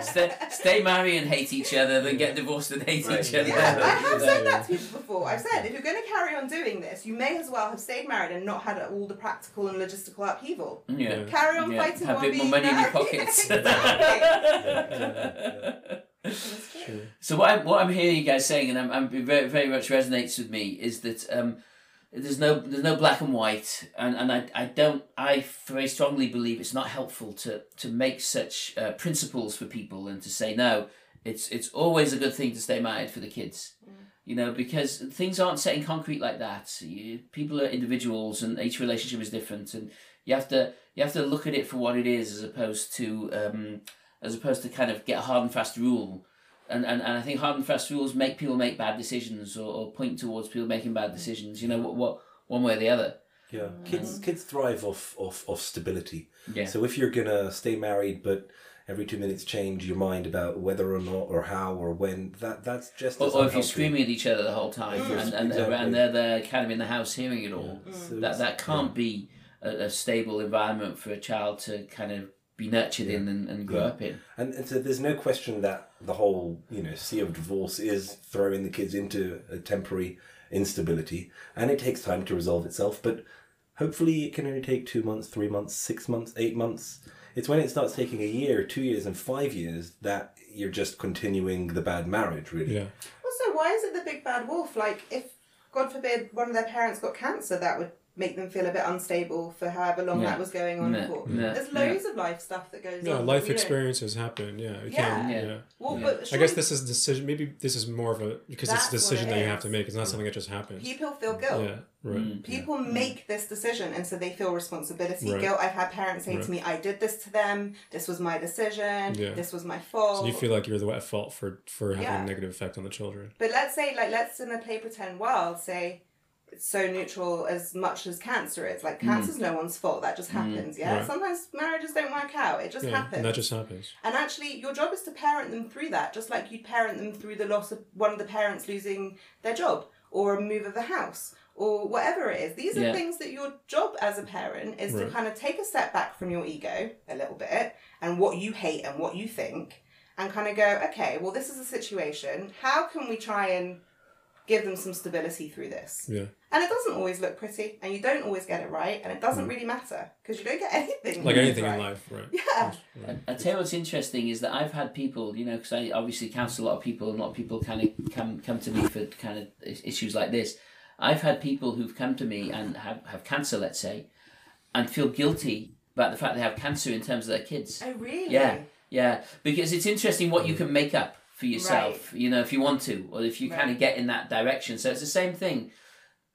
stay, stay married and hate each other, then get divorced and hate Right. each other. Yeah, I have said that to people before. I've said if you're going to carry on doing this, you may as well have stayed married and not had all the practical and logistical upheaval. Yeah. Carry on Yeah, fighting have a bit more being money in your pockets. *laughs* Exactly. So what I'm, what I'm hearing you guys saying, and I'm, I'm it very very much resonates with me, is that um, there's no there's no black and white, and, and I, I don't I very strongly believe it's not helpful to to make such uh, principles for people and to say no, it's it's always a good thing to stay married for the kids. You know, because things aren't set in concrete like that. You, people are individuals, and each relationship is different, and you have to you have to look at it for what it is, as opposed to um, as opposed to kind of get a hard and fast rule. And, and, and I think hard and fast rules make people make bad decisions or, or point towards people making bad decisions. You know what what one way or the other. yeah, mm. kids kids thrive off, off, off stability. Yeah. So if you're gonna stay married, but every two minutes change your mind about whether or not or how or when. That that's just Or, as or if you're screaming at each other the whole time, and, and, exactly. and they're there kind of in the house hearing it all, So that that can't be a, a stable environment for a child to kind of be nurtured in and, and grow up in. And, and so there's no question that the whole, you know, sea of divorce is throwing the kids into a temporary instability, and it takes time to resolve itself. But hopefully, it can only take two months, three months, six months, eight months. It's when it starts taking a year, two years, and five years that you're just continuing the bad marriage, really. Yeah. Also, why is it the big bad wolf? Like, if God forbid one of their parents got cancer, that would make them feel a bit unstable for however long Yeah. that was going on Yeah. for. Yeah. There's loads of life stuff that goes Yeah, on. that life we don't- experiences happen. Yeah, Yeah. can. Yeah. Yeah. Well, Yeah. but I guess surely this is a decision. Maybe this is more of a because it's a decision it that you have to make. It's not something that just happens. people feel guilt. Yeah. Right. Mm. People make this decision and so they feel responsibility, Right. guilt. I've had parents say Right. to me, I did this to them, this was my decision, Yeah. this was my fault. So you feel like you're the way at fault for for having Yeah. a negative effect on the children. But let's say, like, let's in the play pretend world say it's so neutral as much as cancer is. Like, cancer's no one's fault. That just happens. Yeah. Mm. Right. Sometimes marriages don't work out. It just Yeah, happens. that just happens. And actually, your job is to parent them through that, just like you'd parent them through the loss of one of the parents losing their job or a move of the house or whatever it is. These are Yeah. things that your job as a parent is to kind of take a step back from your ego a little bit and what you hate and what you think and kind of go, okay, well, this is a situation. How can we try and give them some stability through this? Yeah. And it doesn't always look pretty and you don't always get it right and it doesn't really matter because you don't get anything Mm. Like anything right. in life, right? Yeah. Right. I tell you what's interesting is that I've had people, you know, because I obviously counsel a lot of people, and a lot of people kind of come come to me for kind of issues like this. I've had people who've come to me and have, have cancer, let's say, and feel guilty about the fact they have cancer in terms of their kids. Oh, really? Yeah, yeah, because it's interesting what you can make up for yourself, you know, if you want to, or if you kind of get in that direction. So it's the same thing.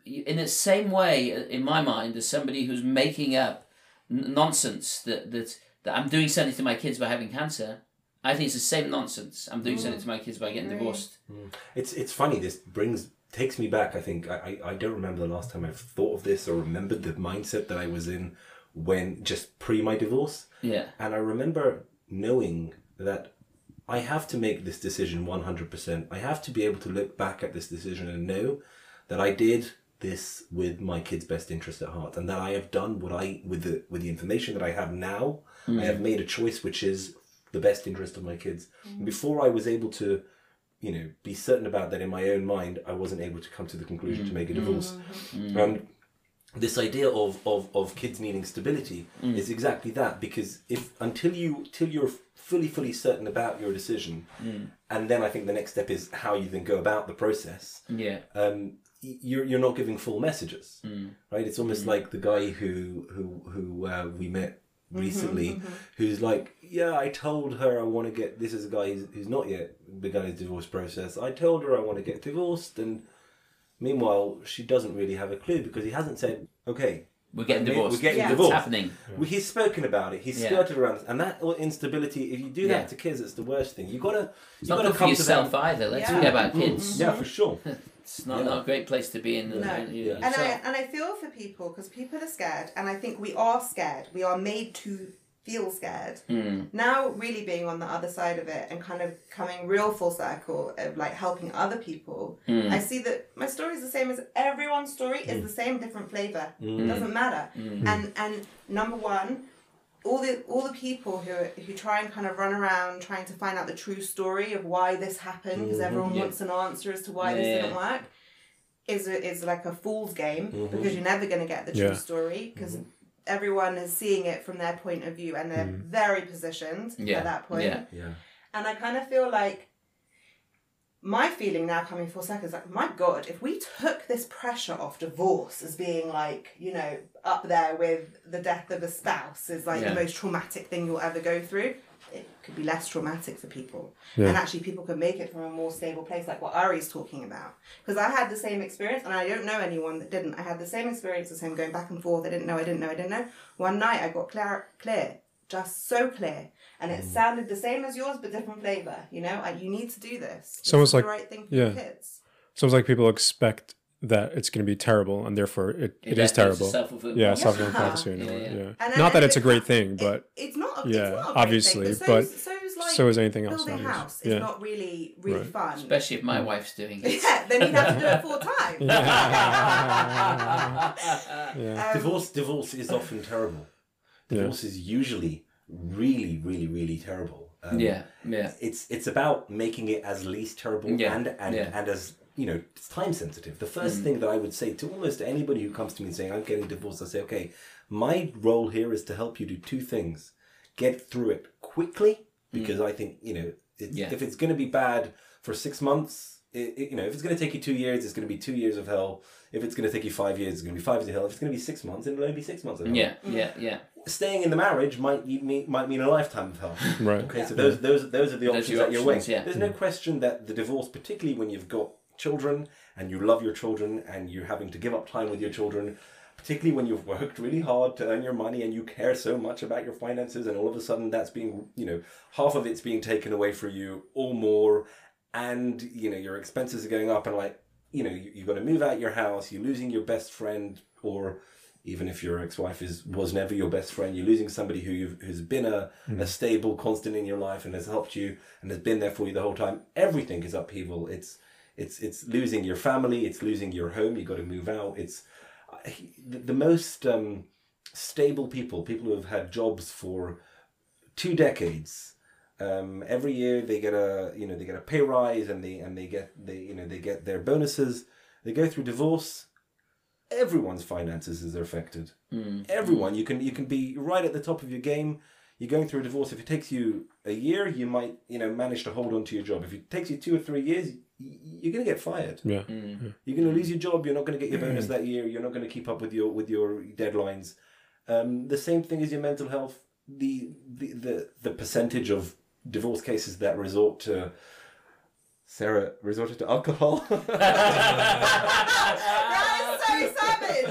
In the same way, uh, in my mind, as somebody who's making up n- nonsense that, that that I'm doing something to my kids by having cancer, I think it's the same nonsense. I'm doing something to my kids by getting Right. divorced. It's it's funny. This brings takes me back. I think I, I I don't remember the last time I've thought of this or remembered the mindset that I was in when just pre my divorce. Yeah, And I remember knowing that I have to make this decision 100%. I have to be able to look back at this decision and know that I did this with my kids' best interest at heart and that I have done what I with the with the information that I have now, I mm. have made a choice which is the best interest of my kids. Mm. Before I was able to you know, be certain about that in my own mind, I wasn't able to come to the conclusion to make a mm. divorce. And this idea of, of, of kids needing stability mm. is exactly that because if until you till you're fully fully certain about your decision, mm. and then I think the next step is how you then go about the process. yeah, Um, you're you're not giving full messages, mm. right? It's almost like the guy who who who uh, we met mm-hmm, recently, mm-hmm. who's like, yeah, I told her I want to get. This is a guy who's, who's not yet begun his divorce process. I told her I want to get divorced, and meanwhile she doesn't really have a clue because he hasn't said, okay, we're getting divorced. we're divorced. getting Yeah. It's happening. Well, he's spoken about it. He's Yeah. skirted around, it. and that instability. If you do Yeah. that to kids, it's the worst thing. You gotta, It's you not gotta good for come to yourself them. either. Let's Yeah. forget about kids. Yeah, for sure. *laughs* It's not, Yeah. not a great place to be in. No. uh, Yeah. And I and I feel for people because people are scared, and I think we are scared. We are made to feel scared. Mm. Now, really being on the other side of it and kind of coming real full circle of like helping other people, Mm. I see that my story is the same as everyone's story. is hmm. the same, different flavor. Hmm. It doesn't matter. Hmm. And and number one. All the all the people who who try and kind of run around trying to find out the true story of why this happened because mm-hmm. everyone Yeah. wants an answer as to why this didn't work is a, is like a fool's game mm-hmm. because you're never going to get the true Yeah. story because mm-hmm. Everyone is seeing it from their point of view and they're mm. very positioned Yeah. at that point. Yeah. Yeah. And I kind of feel like my feeling now coming full circle is like, my God, if we took this pressure off divorce as being like, you know, up there with the death of a spouse is like Yeah. the most traumatic thing you'll ever go through, it could be less traumatic for people. Yeah. And actually, people can make it from a more stable place, like what Ari's talking about. Because I had the same experience, and I don't know anyone that didn't. I had the same experience as him going back and forth. I didn't know, I didn't know, I didn't know. One night I got clear, clear just so clear. And it mm. sounded the same as yours, but different flavor. You know, like, you need to do this. It's like- the right thing for yeah. kids. So it's like people expect that it's going to be terrible, and therefore it, it Yeah, it's a terrible. self-fulfilling Yeah, prophecy. self-fulfilling Yeah. prophecy. in a Yeah, way, yeah. yeah. And Not that then it's a great it- thing, but it, it's not. yeah, it's not a great obviously, thing, but so's, so's like so is anything else building a nowadays. house. Yeah. It's not really really Right. fun. Especially if my wife's doing *laughs* it. yeah, then you'd have to do it full time. *laughs* *laughs* yeah. Um, divorce divorce is often terrible. Divorce is usually really, really, really terrible. Um, yeah, yeah. it's it's about making it as least terrible Yeah, and and, yeah. and as you know it's time sensitive the first mm. thing that i would say to almost anybody who comes to me and saying i'm getting divorced i say okay my role here is to help you do two things get through it quickly mm. because i think you know it's, Yeah. if it's going to be bad for six months it, it- you know if it's going to take you two years it's going to be two years of hell if it's going to take you five years it's going to be five years of hell if it's going to be six months it'll only be six months of hell Yeah, yeah, mm. yeah. staying in the marriage might you- mean might mean a lifetime of hell *laughs* Right. Okay, so those those those are the Those options are your that you're weighing. yeah. There's no question that the divorce, particularly when you've got children and you love your children and you're having to give up time with your children, particularly when you've worked really hard to earn your money and you care so much about your finances, and all of a sudden that's being you know half of it's being taken away from you or more, and you know your expenses are going up, and like you know you, you've got to move out your house, you're losing your best friend or even if your ex-wife is was never your best friend, you're losing somebody who you've, who's been a, hmm. a stable constant in your life and has helped you and has been there for you the whole time. Everything is upheaval. It's it's it's losing your family. It's losing your home. You got to move out. It's the, the most um, stable people, people who have had jobs for two decades. Um, every year they get a you know they get a pay rise and they and they get they you know they get their bonuses. They go through divorce everyone's finances is affected. Everyone, you can you can be right at the top of your game. You're going through a divorce. If it takes you a year, you might you know manage to hold on to your job. If it takes you two or three years, you're going to get fired. Yeah. You're going to lose your job. You're not going to get your bonus that year. You're not going to keep up with your with your deadlines. Um, the same thing as your mental health. The, the the the percentage of divorce cases that resort to Sarah resorted to alcohol. *laughs* that is so savage.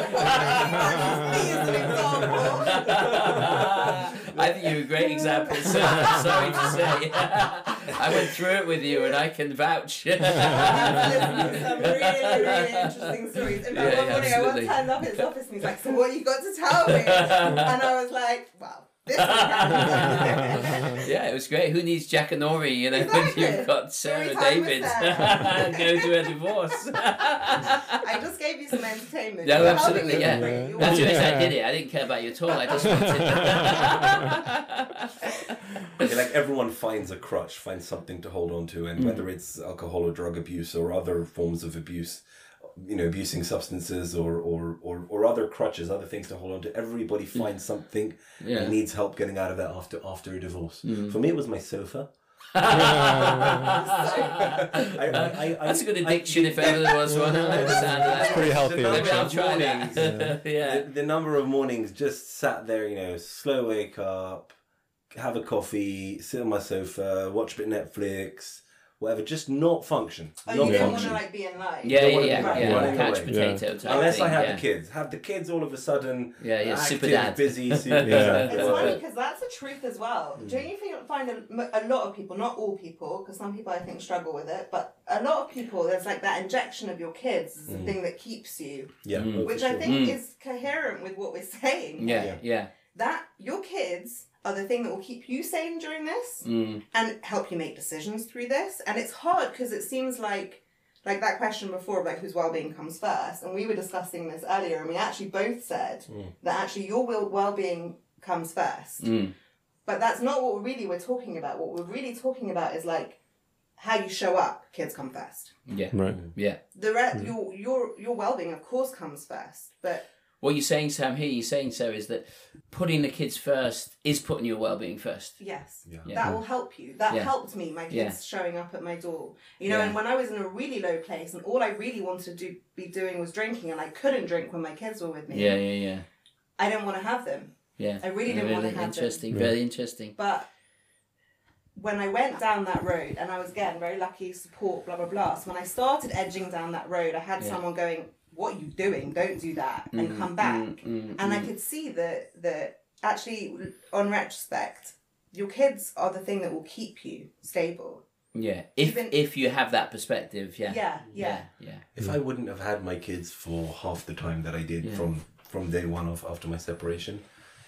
Me as an example. I think you're a great example, sir. Sorry to say. *laughs* I went through it with you and I can vouch. To *laughs* some really, really interesting stories. In fact, Yeah, one morning I once turned up at his office and he's like, "So what you got to tell me?" *laughs* And I was like, "Well, this is *laughs* yeah, it was great. Who needs Jack and Ori, you know, Exactly. when you've got Sarah Every David with Sarah. *laughs* go to a divorce? *laughs* I just gave you some entertainment. No, You're absolutely, helping yeah. me with it. You're As soon as I did it, I didn't care about you at all. I just wanted. Okay, like everyone finds a crutch, finds something to hold on to, Mm. and whether it's alcohol or drug abuse or other forms of abuse, you know, abusing substances or, or, or, or other crutches, other things to hold on to, everybody finds something Mm. Yeah. Mm. and needs help getting out of that after after a divorce. For me, it was my sofa. *laughs* I, I, I, I, That's a good I- addiction if ever there was one. I like the sound that. Pretty healthy, The number of mornings, that. *laughs* yeah. the, the number of mornings just sat there, you know, slow wake up, have a coffee, sit on my sofa, watch a bit Netflix, whatever, just not function. Oh, not you didn't want to like be in life. Yeah, yeah, yeah, yeah. running Couch away. potato type Unless thing, I have yeah. the kids. Have the kids all of a sudden Yeah, yeah, active, super dad. busy, *laughs* super Yeah. dad. It's funny because that's the truth as well. Don't you think, find a, a lot of people, not all people, because some people I think struggle with it, but a lot of people, there's like that injection of your kids is the thing that keeps you, yeah, Mm. which I sure. think Mm. is coherent with what we're *laughs* saying. Yeah, Yeah. yeah. That your kids are the thing that will keep you sane during this Mm. and help you make decisions through this. And it's hard because it seems like like that question before of like whose well-being comes first and we were discussing this earlier and we actually both said that actually your will- well-being comes first Mm. but that's not what really we're talking about what we're really talking about is like how you show up kids come first Yeah, Right. yeah. the re- your your your well-being of course comes first but What you're saying, Sam, here you're saying, so is that putting the kids first is putting your well-being first. Yes. Yeah. Yeah. That will help you. That Yeah. helped me, my kids Yeah. showing up at my door. You know, Yeah. and when I was in a really low place and all I really wanted to do, be doing was drinking and I couldn't drink when my kids were with me. Yeah, yeah, yeah, I didn't want to have them. yeah. I really didn't want to have them. interesting. Very interesting. But when I went down that road, and I was again very lucky, support, blah blah blah. So when I started edging down that road, I had Yeah. someone going, "What are you doing? Don't do that, and Mm, come back." mm, mm, and I mm. could see that that actually, on retrospect, your kids are the thing that will keep you stable. Yeah, if Even- if you have that perspective, yeah, Yeah, yeah. yeah, If I wouldn't have had my kids for half the time that I did Yeah. from from day one of after my separation,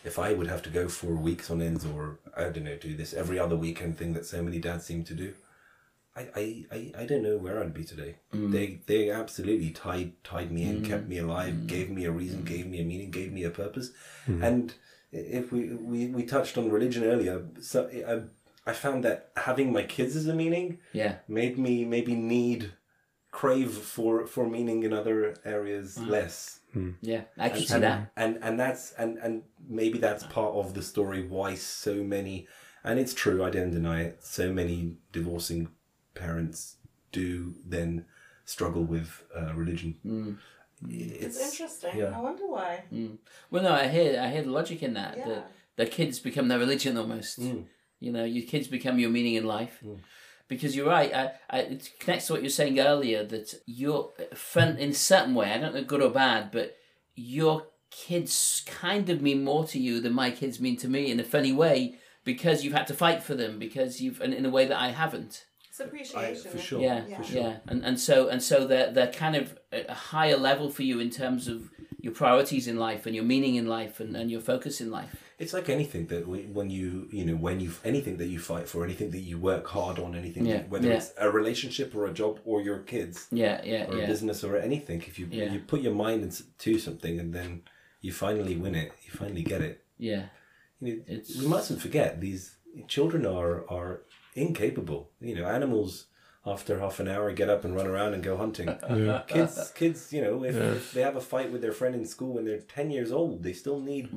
if I would have to go for weeks on ends or I don't know do this every other weekend thing that so many dads seem to do, I I, I, I don't know where I'd be today. Mm. They they absolutely tied tied me in, kept mm. me alive, mm. gave me a reason, gave me a meaning, gave me a purpose, mm-hmm. and if we, we we touched on religion earlier, so I, I found that having my kids as a meaning yeah, made me maybe need crave for for meaning in other areas less. Yeah. I can see and, that. and and that's and and maybe that's part of the story why so many and it's true i don't deny it so many divorcing parents do then struggle with uh, religion mm. It's, it's interesting. yeah. I wonder why. Mm. Well, no, I hear I hear the logic in that. Yeah. The the kids become their religion almost. Mm. You know, your kids become your meaning in life. Because you're right, I, I, it connects to what you were saying earlier that your friend, in a certain way, I don't know good or bad, but your kids kind of mean more to you than my kids mean to me in a funny way because you've had to fight for them because you've, and in a way that I haven't. It's appreciation. for sure. Yeah, Yeah. yeah, and and so and so they're they're kind of a a higher level for you in terms of your priorities in life and your meaning in life and, and your focus in life. it's like anything that we, when you you know when you anything that you fight for anything that you work hard on anything Yeah, that, whether yeah. it's a relationship or a job or your kids Yeah, yeah, or a yeah. business or anything if you Yeah. you put your mind into something and then you finally win it you finally get it Yeah, you know, It's- we mustn't forget these children are are incapable. You know animals after half an hour get up and run around and go hunting. *laughs* Kids kids you know if, if they have a fight with their friend in school when they're 10 years old they still need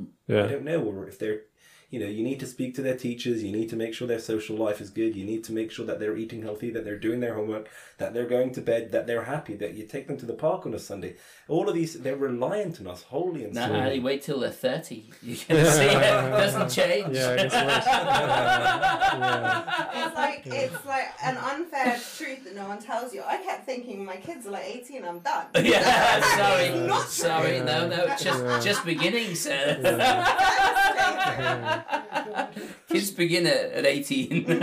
i don't know or if they're you know you need to speak to their teachers you need to make sure their social life is good you need to make sure that they're eating healthy that they're doing their homework that they're going to bed that they're happy that you take them to the park on a sunday all of these they're reliant on us wholly and now solely. Wait till they're thirty. *laughs* You can see it *laughs* doesn't change. Yeah, I guess worse. *laughs* It's like it's like an unfair truth that no one tells you. I kept thinking my kids are like eighteen, I'm done. Yeah, sorry, Not sorry, no, no, just just beginning, sir. *laughs* Kids begin at, at eighteen. *laughs*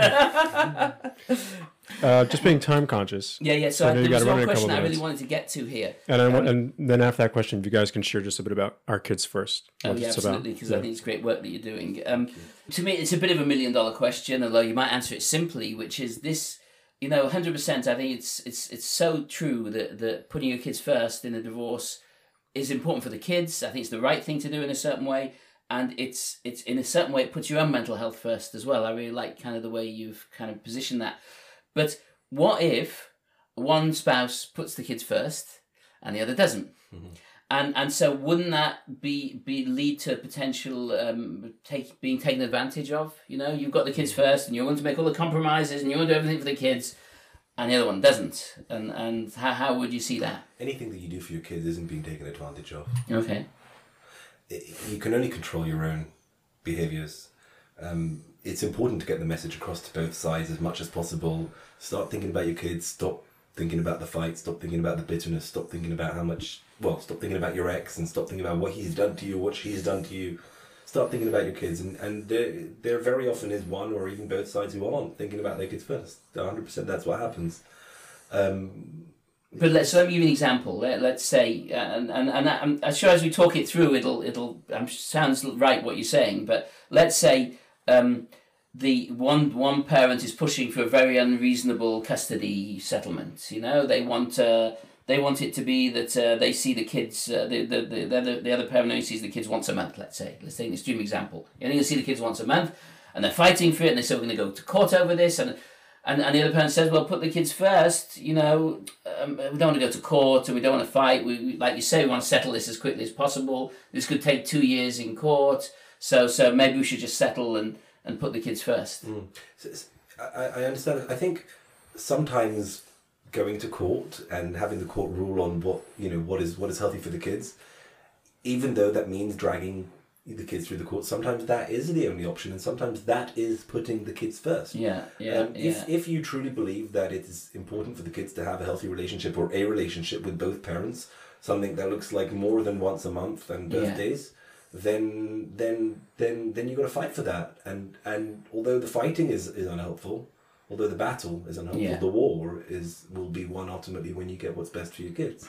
Uh, just being time conscious. yeah, yeah. So I there was one a question I really wanted to get to here. And I, want- and then after that question, if you guys can share just a bit about our kids first. Oh yeah, absolutely, because I think it's great work that you're doing. Um, to me, it's a bit of a million dollar question, although you might answer it simply, which is this. You know, hundred percent. I think it's it's it's so true that that putting your kids first in a divorce is important for the kids. I think it's the right thing to do in a certain way, and it's it's in a certain way it puts your own mental health first as well. I really like kind of the way you've kind of positioned that. But what if one spouse puts the kids first and the other doesn't? And and so wouldn't that be be lead to potential um, take being taken advantage of? You know, you've got the kids first, and you want to make all the compromises, and you want to do everything for the kids, and the other one doesn't. And and how, how would you see that? anything that you do for your kids isn't being taken advantage of Okay. You can only control your own behaviors. Um, it's important to get the message across to both sides as much as possible. Start thinking about your kids. Stop thinking about the fight. Stop thinking about the bitterness. Stop thinking about how much. Well, stop thinking about your ex and stop thinking about what he's done to you, what she's done to you. Start thinking about your kids, and and there, there very often is one or even both sides who aren't thinking about their kids first. One hundred percent, that's what happens. Um, But let's so let me give you an example. Let, let's say, uh, and and and I'm, I'm sure as we talk it through, it'll it'll um, sounds right what you're saying. But let's say um, the one one parent is pushing for a very unreasonable custody settlement. You know, they want uh, they want it to be that uh, they see the kids. Uh, the, the, the, the, other, the other parent only sees the kids once a month. Let's say. Let's take an extreme example. You only see the kids once a month, and they're fighting for it, and they say we're going to go to court over this, and and, and the other parent says, well, put the kids first. You know, um, we don't want to go to court and we don't want to fight. We, we, like you say, we want to settle this as quickly as possible. This could take two years in court. So, so maybe we should just settle and, and put the kids first. So it's- I, I understand. I think sometimes going to court and having the court rule on what you know what is what is healthy for the kids, even though that means dragging the kids through the courts. sometimes that is the only option, and sometimes that is putting the kids first. Yeah, yeah, Um, yeah. if, if you truly believe that it is important for the kids to have a healthy relationship or a relationship with both parents, something that looks like more than once a month and Yeah. birthdays, then then then then you got to fight for that. And and although the fighting is, is unhelpful, although the battle is unhelpful, Yeah. the war is will be won ultimately when you get what's best for your kids.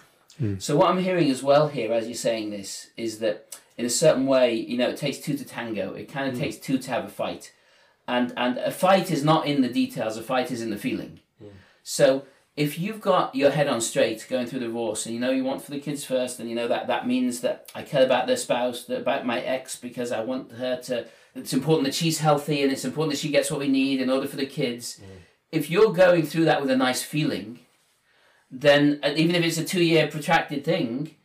So what I'm hearing as well here, as you're saying this, is that in a certain way, you know, it takes two to tango. It kind of mm. takes two to have a fight, and and a fight is not in the details. A fight is in the feeling. Mm. So if you've got your head on straight going through the divorce, and you know you want for the kids first, and you know that that means that I care about their spouse, that about my ex, because I want her to. It's important that she's healthy, and it's important that she gets what we need in order for the kids. Mm. If you're going through that with a nice feeling, then uh, even if it's a two year protracted thing,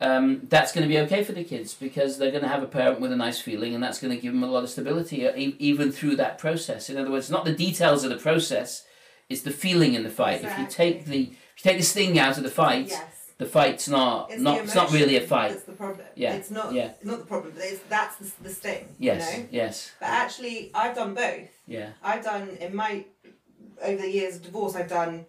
um, that's going to be okay for the kids because they're going to have a parent with a nice feeling and that's going to give them a lot of stability uh, even through that process. In other words, not the details of the process, it's the feeling in the fight. If you take the if you take the sting out of the fight, Yes. the fight's not It's not it's not really a fight. That's the problem. Yeah, It's not. yeah. Not the problem. But it's that's the, the sting. Yes, You know? yes, But actually, I've done both. yeah, I've done in my over the years of divorce. I've done,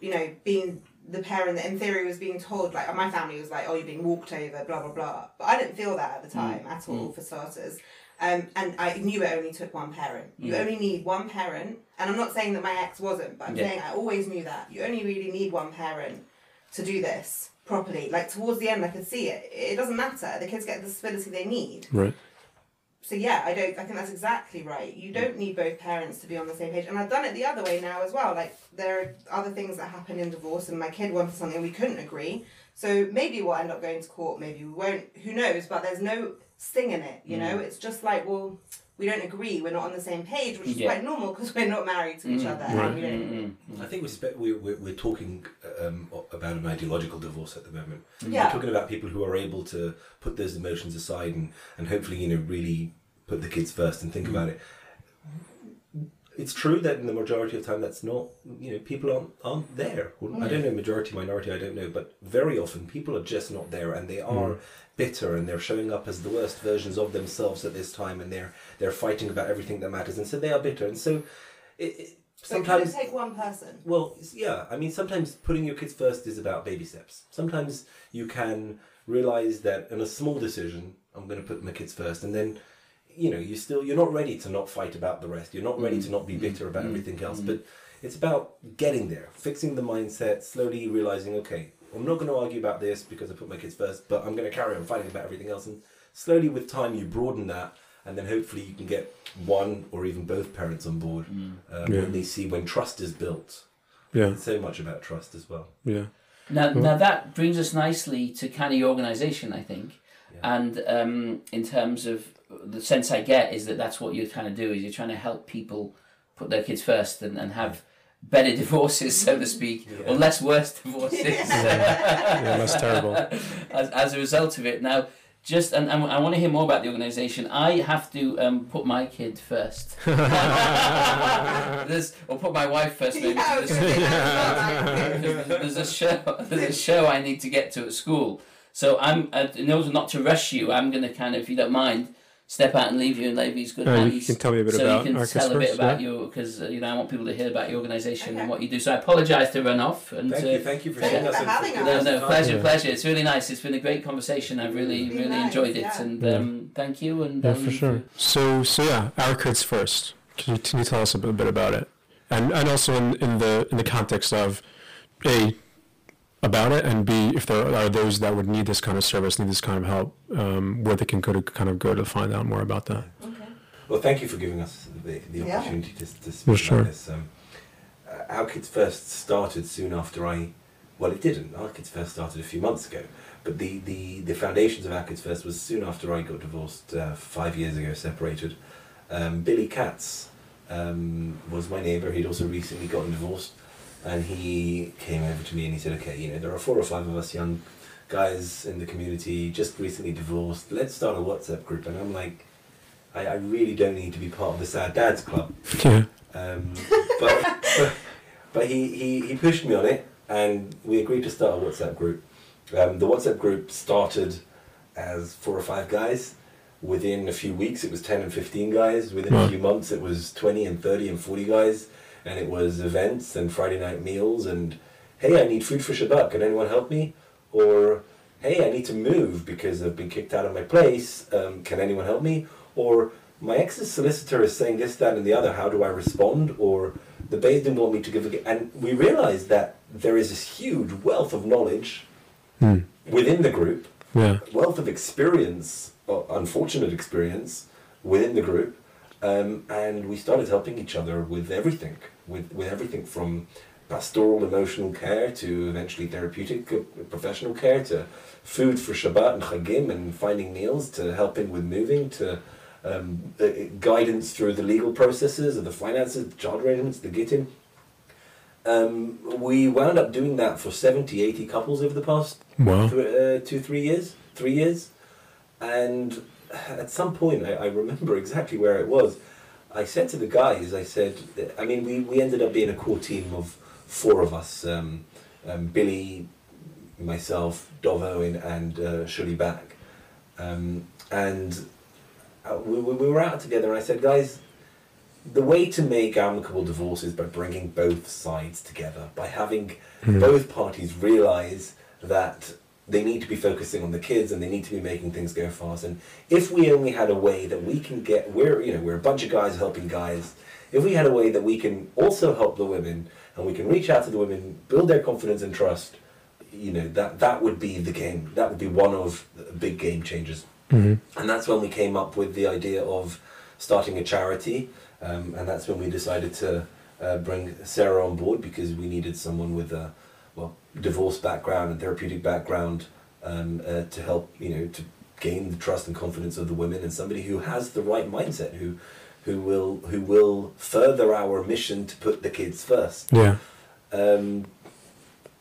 you know, being the parent that in theory was being told like my family was like, oh, you're being walked over, blah blah blah. But I didn't feel that at the time at all, for starters. Um, and I knew it only took one parent. You only need one parent. And I'm not saying that my ex wasn't, but I'm Yeah. saying I always knew that. You only really need one parent to do this properly. Like towards the end, I could see it. It doesn't matter. The kids get the stability they need. Right. So yeah, I don't. I think that's exactly right. You don't need both parents to be on the same page, and I've done it the other way now as well. Like there are other things that happen in divorce, and my kid wanted something we couldn't agree. So maybe we'll end up going to court. Maybe we won't. Who knows? But there's no sting in it. You mm. know, it's just like well, we don't agree. We're not on the same page, which is Yeah. quite normal because we're not married to each mm. other. and Right. we don't. Mm, mm, I think we spe- we're, we're, we're talking um, about an ideological divorce at the moment. Yeah. We're talking about people who are able to put those emotions aside and, and hopefully, you know, really put the kids first and think about it. It's true that in the majority of time that's not, you know, people aren't, aren't there. Well, I don't know, majority, minority, I don't know, but very often people are just not there and they are hmm. bitter and they're showing up as the worst versions of themselves at this time and they're they're fighting about everything that matters and so they are bitter and so it, it, So can it sometimes take one person? well, yeah. I mean, sometimes putting your kids first is about baby steps. Sometimes you can realize that in a small decision, I'm going to put my kids first, and then, you know, you still you're not ready to not fight about the rest. You're not ready to not be bitter about everything else. But it's about getting there, fixing the mindset, slowly realizing, okay, I'm not going to argue about this because I put my kids first, but I'm going to carry on fighting about everything else, and slowly with time you broaden that. And then hopefully you can get one or even both parents on board um, Yeah. when they see when trust is built. Yeah. It's so much about trust as well. Yeah. Now, now that brings us nicely to kind of your organisation, I think, Yeah. and um, in terms of the sense I get is that that's what you're trying to do is you're trying to help people put their kids first and, and have better *laughs* divorces, so to speak, or less worse divorces *laughs* Yeah, that's terrible. *laughs* as, as a result of it. Now, just and, and I want to hear more about the organisation. I have to um, put my kid first, There's, or put my wife first. Maybe. Yeah, I was gonna say, that's not like- there's a show there's a show I need to get to at school. So I'm uh, in order not to rush you, I'm going to kind of, if you don't mind, step out and leave you in Levi's good Uh, you can tell me a bit so about you can Arcus tell a bit first, about yeah? your because uh, you know I want people to hear about your organisation and what you do. So I apologise to run off and Thank uh, you, thank you for thank seeing us. for having us. no, no, pleasure, Yeah. pleasure. It's really nice. It's been a great conversation. I've really, Really really nice, enjoyed it, yeah. and Yeah. um, thank you. And Yeah, um, for sure. So, so yeah, our kids first. Can you, can you tell us a bit, a bit about it, and and also in, in the in the context of a about it, and b if there are those that would need this kind of service, need this kind of help, um, where they can go to kind of go to find out more about that. Okay. Well, thank you for giving us the, the Yeah. opportunity to, to speak Well, sure. about this. Um, uh, our kids first started soon after I, well, it didn't. Our kids first started a few months ago, but the, the, the foundations of our kids first was soon after I got divorced uh, five years ago, separated. Um, Billy Katz um, was my neighbour. He'd also recently gotten divorced, and he came over to me and he said, "Okay, you know, there are four or five of us young guys in the community just recently divorced. Let's start a WhatsApp group." And I'm like. I, I really don't need to be part of the Sad Dads Club. Yeah. Um, but but, but he, he, he pushed me on it, and we agreed to start a WhatsApp group. Um, the WhatsApp group started as four or five guys. Within a few weeks, it was 10 and 15 guys. Within a few months, it was 20 and 30 and 40 guys. And it was events and Friday night meals and, hey, I need food for Shabbat. Can anyone help me? Or, hey, I need to move because I've been kicked out of my place. Um, can anyone help me? Or, my ex's solicitor is saying this, that, and the other. How do I respond? Or, the Beis Din want me to give a. And we realized that there is this huge wealth of knowledge Hmm. within the group, Yeah. wealth of experience, unfortunate experience within the group, um, and we started helping each other with everything, with, with everything from pastoral emotional care to eventually therapeutic uh, professional care to food for Shabbat and Chagim and finding meals to helping with moving to um, uh, guidance through the legal processes of the finances, the child arrangements, the gittin. Um, we wound up doing that for 70, 80 couples over the past Wow. th- uh, two, three years, three years. And at some point, I, I remember exactly where it was. I said to the guys, I said, I mean, we, we ended up being a core team of four of us um, um, Billy, myself, Dov Owen, and uh, Shuli Bag. Um, and uh, we, we we were out together, and I said, guys, the way to make amicable divorce is by bringing both sides together, by having both parties realize that they need to be focusing on the kids and they need to be making things go fast. And if we only had a way that we can get, we're you know we're a bunch of guys helping guys. If we had a way that we can also help the women and we can reach out to the women, build their confidence and trust, you know that that would be the game. That would be one of the big game changers. Mhm. And that's when we came up with the idea of starting a charity. Um, and that's when we decided to uh, bring Sarah on board because we needed someone with a divorce background and therapeutic background um, uh, to help you know to gain the trust and confidence of the women and somebody who has the right mindset who who will who will further our mission to put the kids first. Yeah. Um,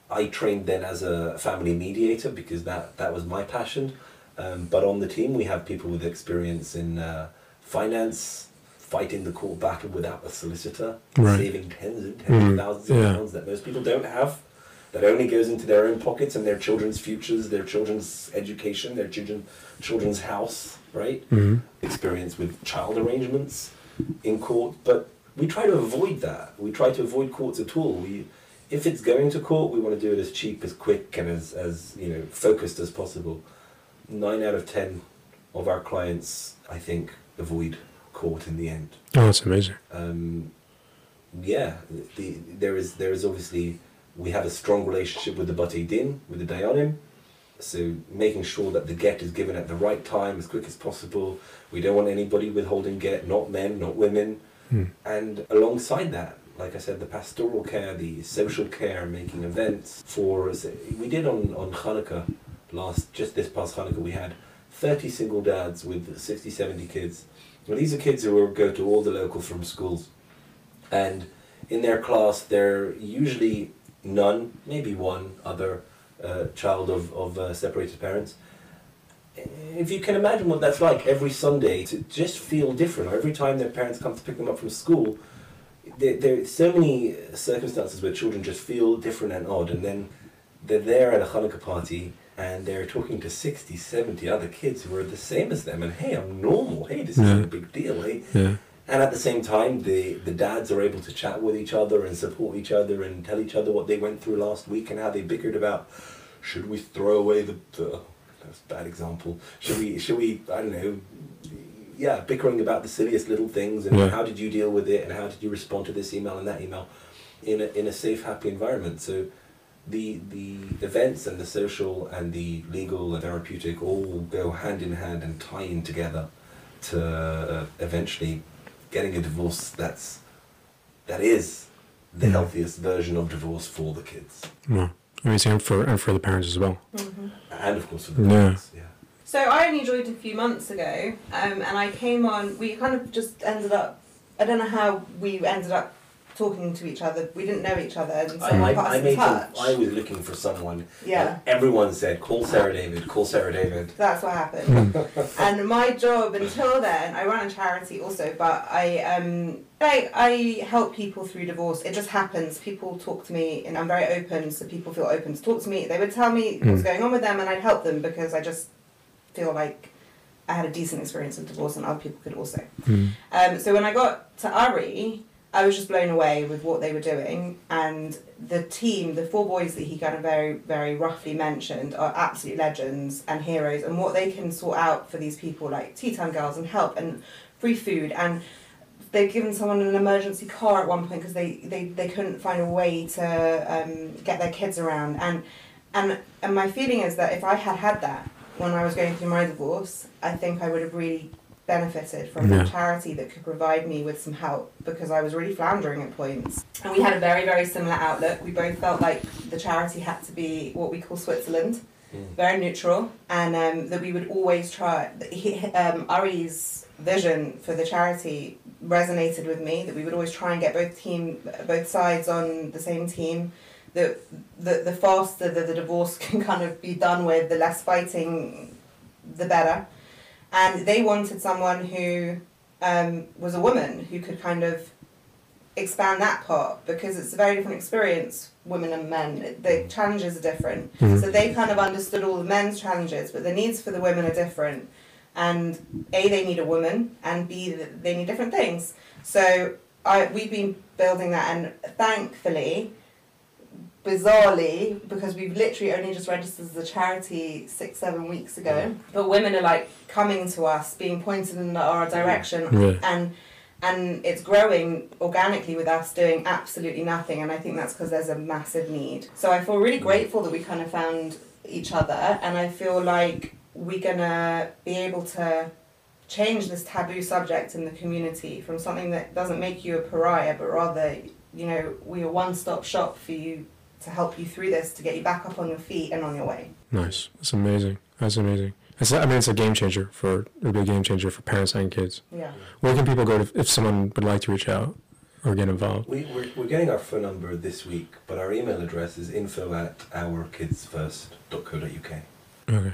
I trained then as a family mediator because that, that was my passion. Um, but on the team, we have people with experience in uh, finance, fighting the court battle without a solicitor, Right. saving tens and tens Mm, of thousands of yeah. pounds that most people don't have. That only goes into their own pockets and their children's futures, their children's education, their children, children's house, right? Mhm. experience with child arrangements in court, but we try to avoid that. We try to avoid courts at all. We, if it's going to court, we want to do it as cheap, as quick, and as, as you know focused as possible. Nine out of ten of our clients, I think, avoid court in the end. Oh, that's amazing. Um, yeah, the, there is there is obviously we have a strong relationship with the Batei Din, with the Dayanim. So making sure that the get is given at the right time, as quick as possible. We don't want anybody withholding get, not men, not women. Hmm. And alongside that, like I said, the pastoral care, the social care, making events for us. We did on, on Hanukkah last, just this past Hanukkah, we had 30 single dads with 60, 70 kids. Well, these are kids who will go to all the local from schools. And in their class, they're usually none, maybe one other uh, child of, of uh, separated parents. If you can imagine what that's like every Sunday to just feel different, or every time their parents come to pick them up from school, there, there are so many circumstances where children just feel different and odd, and then they're there at a Hanukkah party and they're talking to 60, 70 other kids who are the same as them, and hey, I'm normal, hey, this Yeah. isn't a big deal, hey. Yeah. And at the same time, the, the dads are able to chat with each other and support each other and tell each other what they went through last week and how they bickered about should we throw away the, the that's a bad example. Should we should we I don't know yeah, bickering about the silliest little things and Yeah. how did you deal with it and how did you respond to this email and that email in a in a safe, happy environment. So the the events and the social and the legal and therapeutic all go hand in hand and tie in together to uh, eventually getting a divorce that's that is the Mhm. healthiest version of divorce for the kids Well, amazing, and for and for the parents as well. and of course for the Yeah. parents. Yeah. So I only joined a few months ago, um, and I came on. We kind of just ended up. I don't know how we ended up talking to each other. We didn't know each other, and I, I, I made touch. some, I was looking for someone. Yeah. and everyone said, "Call Sarah David. Call Sarah David." That's what happened. *laughs* and my job until then, I run a charity also, but I um I, I help people through divorce. It just happens. People talk to me, and I'm very open, so people feel open to talk to me. They would tell me what's Mm. going on with them, and I'd help them because I just feel like I had a decent experience with divorce, and other people could also. Mm. Um, so when I got to Ari, I was just blown away with what they were doing, and the team, the four boys that he kind of very, very roughly mentioned, are absolute legends and heroes, and what they can sort out for these people, like tea time girls and help and free food and they've given someone an emergency car at one point because they, they, they couldn't find a way to um, get their kids around. And, and, and my feeling is that if I had had that when I was going through my divorce, I think I would have really benefited from Yeah. a charity that could provide me with some help because I was really floundering at points. And we had a very, very similar outlook. We both felt like the charity had to be what we call Switzerland, very neutral, and um, that we would always try. He, um, Ari's vision for the charity resonated with me. That we would always try and get both team, both sides on the same team. The, the, the faster that the divorce *laughs* can kind of be done with, the less fighting, the better and they wanted someone who um, was a woman who could kind of expand that part because it's a very different experience women and men. The challenges are different. So they kind of understood all the men's challenges but the needs for the women are different. And a they need a woman and b they need different things. So I, we've been building that and thankfully bizarrely because we've literally only just registered as a charity six seven weeks ago but women are like coming to us being pointed in our direction Yeah. and and it's growing organically with us doing absolutely nothing and i think that's because there's a massive need. So i feel really grateful that we kind of found each other and i feel like we're gonna be able to change this taboo subject in the community from something that doesn't make you a pariah but rather you know we're a one-stop shop for you to help you through this to get you back up on your feet and on your way Nice. That's amazing. That's amazing. It's, I mean, it's a game changer for, it'll be a game changer for parents and kids. yeah Where can people go to, if someone would like to reach out or get involved? We, we're, we're getting our phone number this week, but our email address is info at ourkidsfirst.co.uk. Okay.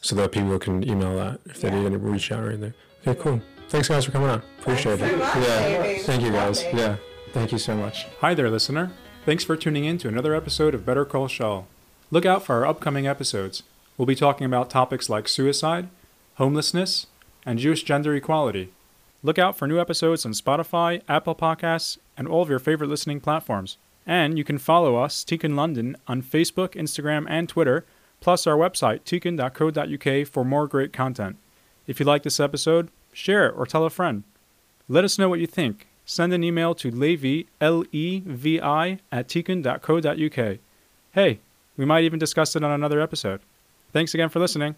So that people can email that if they Yeah. need to reach out or anything. Okay, cool. Thanks, guys, for coming on. Appreciate Thanks it. so much, yeah. David. Thank you, guys. Yeah. Thank you so much. Hi there, listener. Thanks for tuning in to another episode of Better Call Shaul. Look out for our upcoming episodes. We'll be talking about topics like suicide, homelessness, and Jewish gender equality. Look out for new episodes on Spotify, Apple Podcasts, and all of your favorite listening platforms. And you can follow us, Tikun London, on Facebook, Instagram, and Twitter, plus our website, tikun.co.uk, for more great content. If you like this episode, share it or tell a friend. Let us know what you think. Send an email to levi, L-E-V-I, at tikun.co.uk. Hey, we might even discuss it on another episode. Thanks again for listening.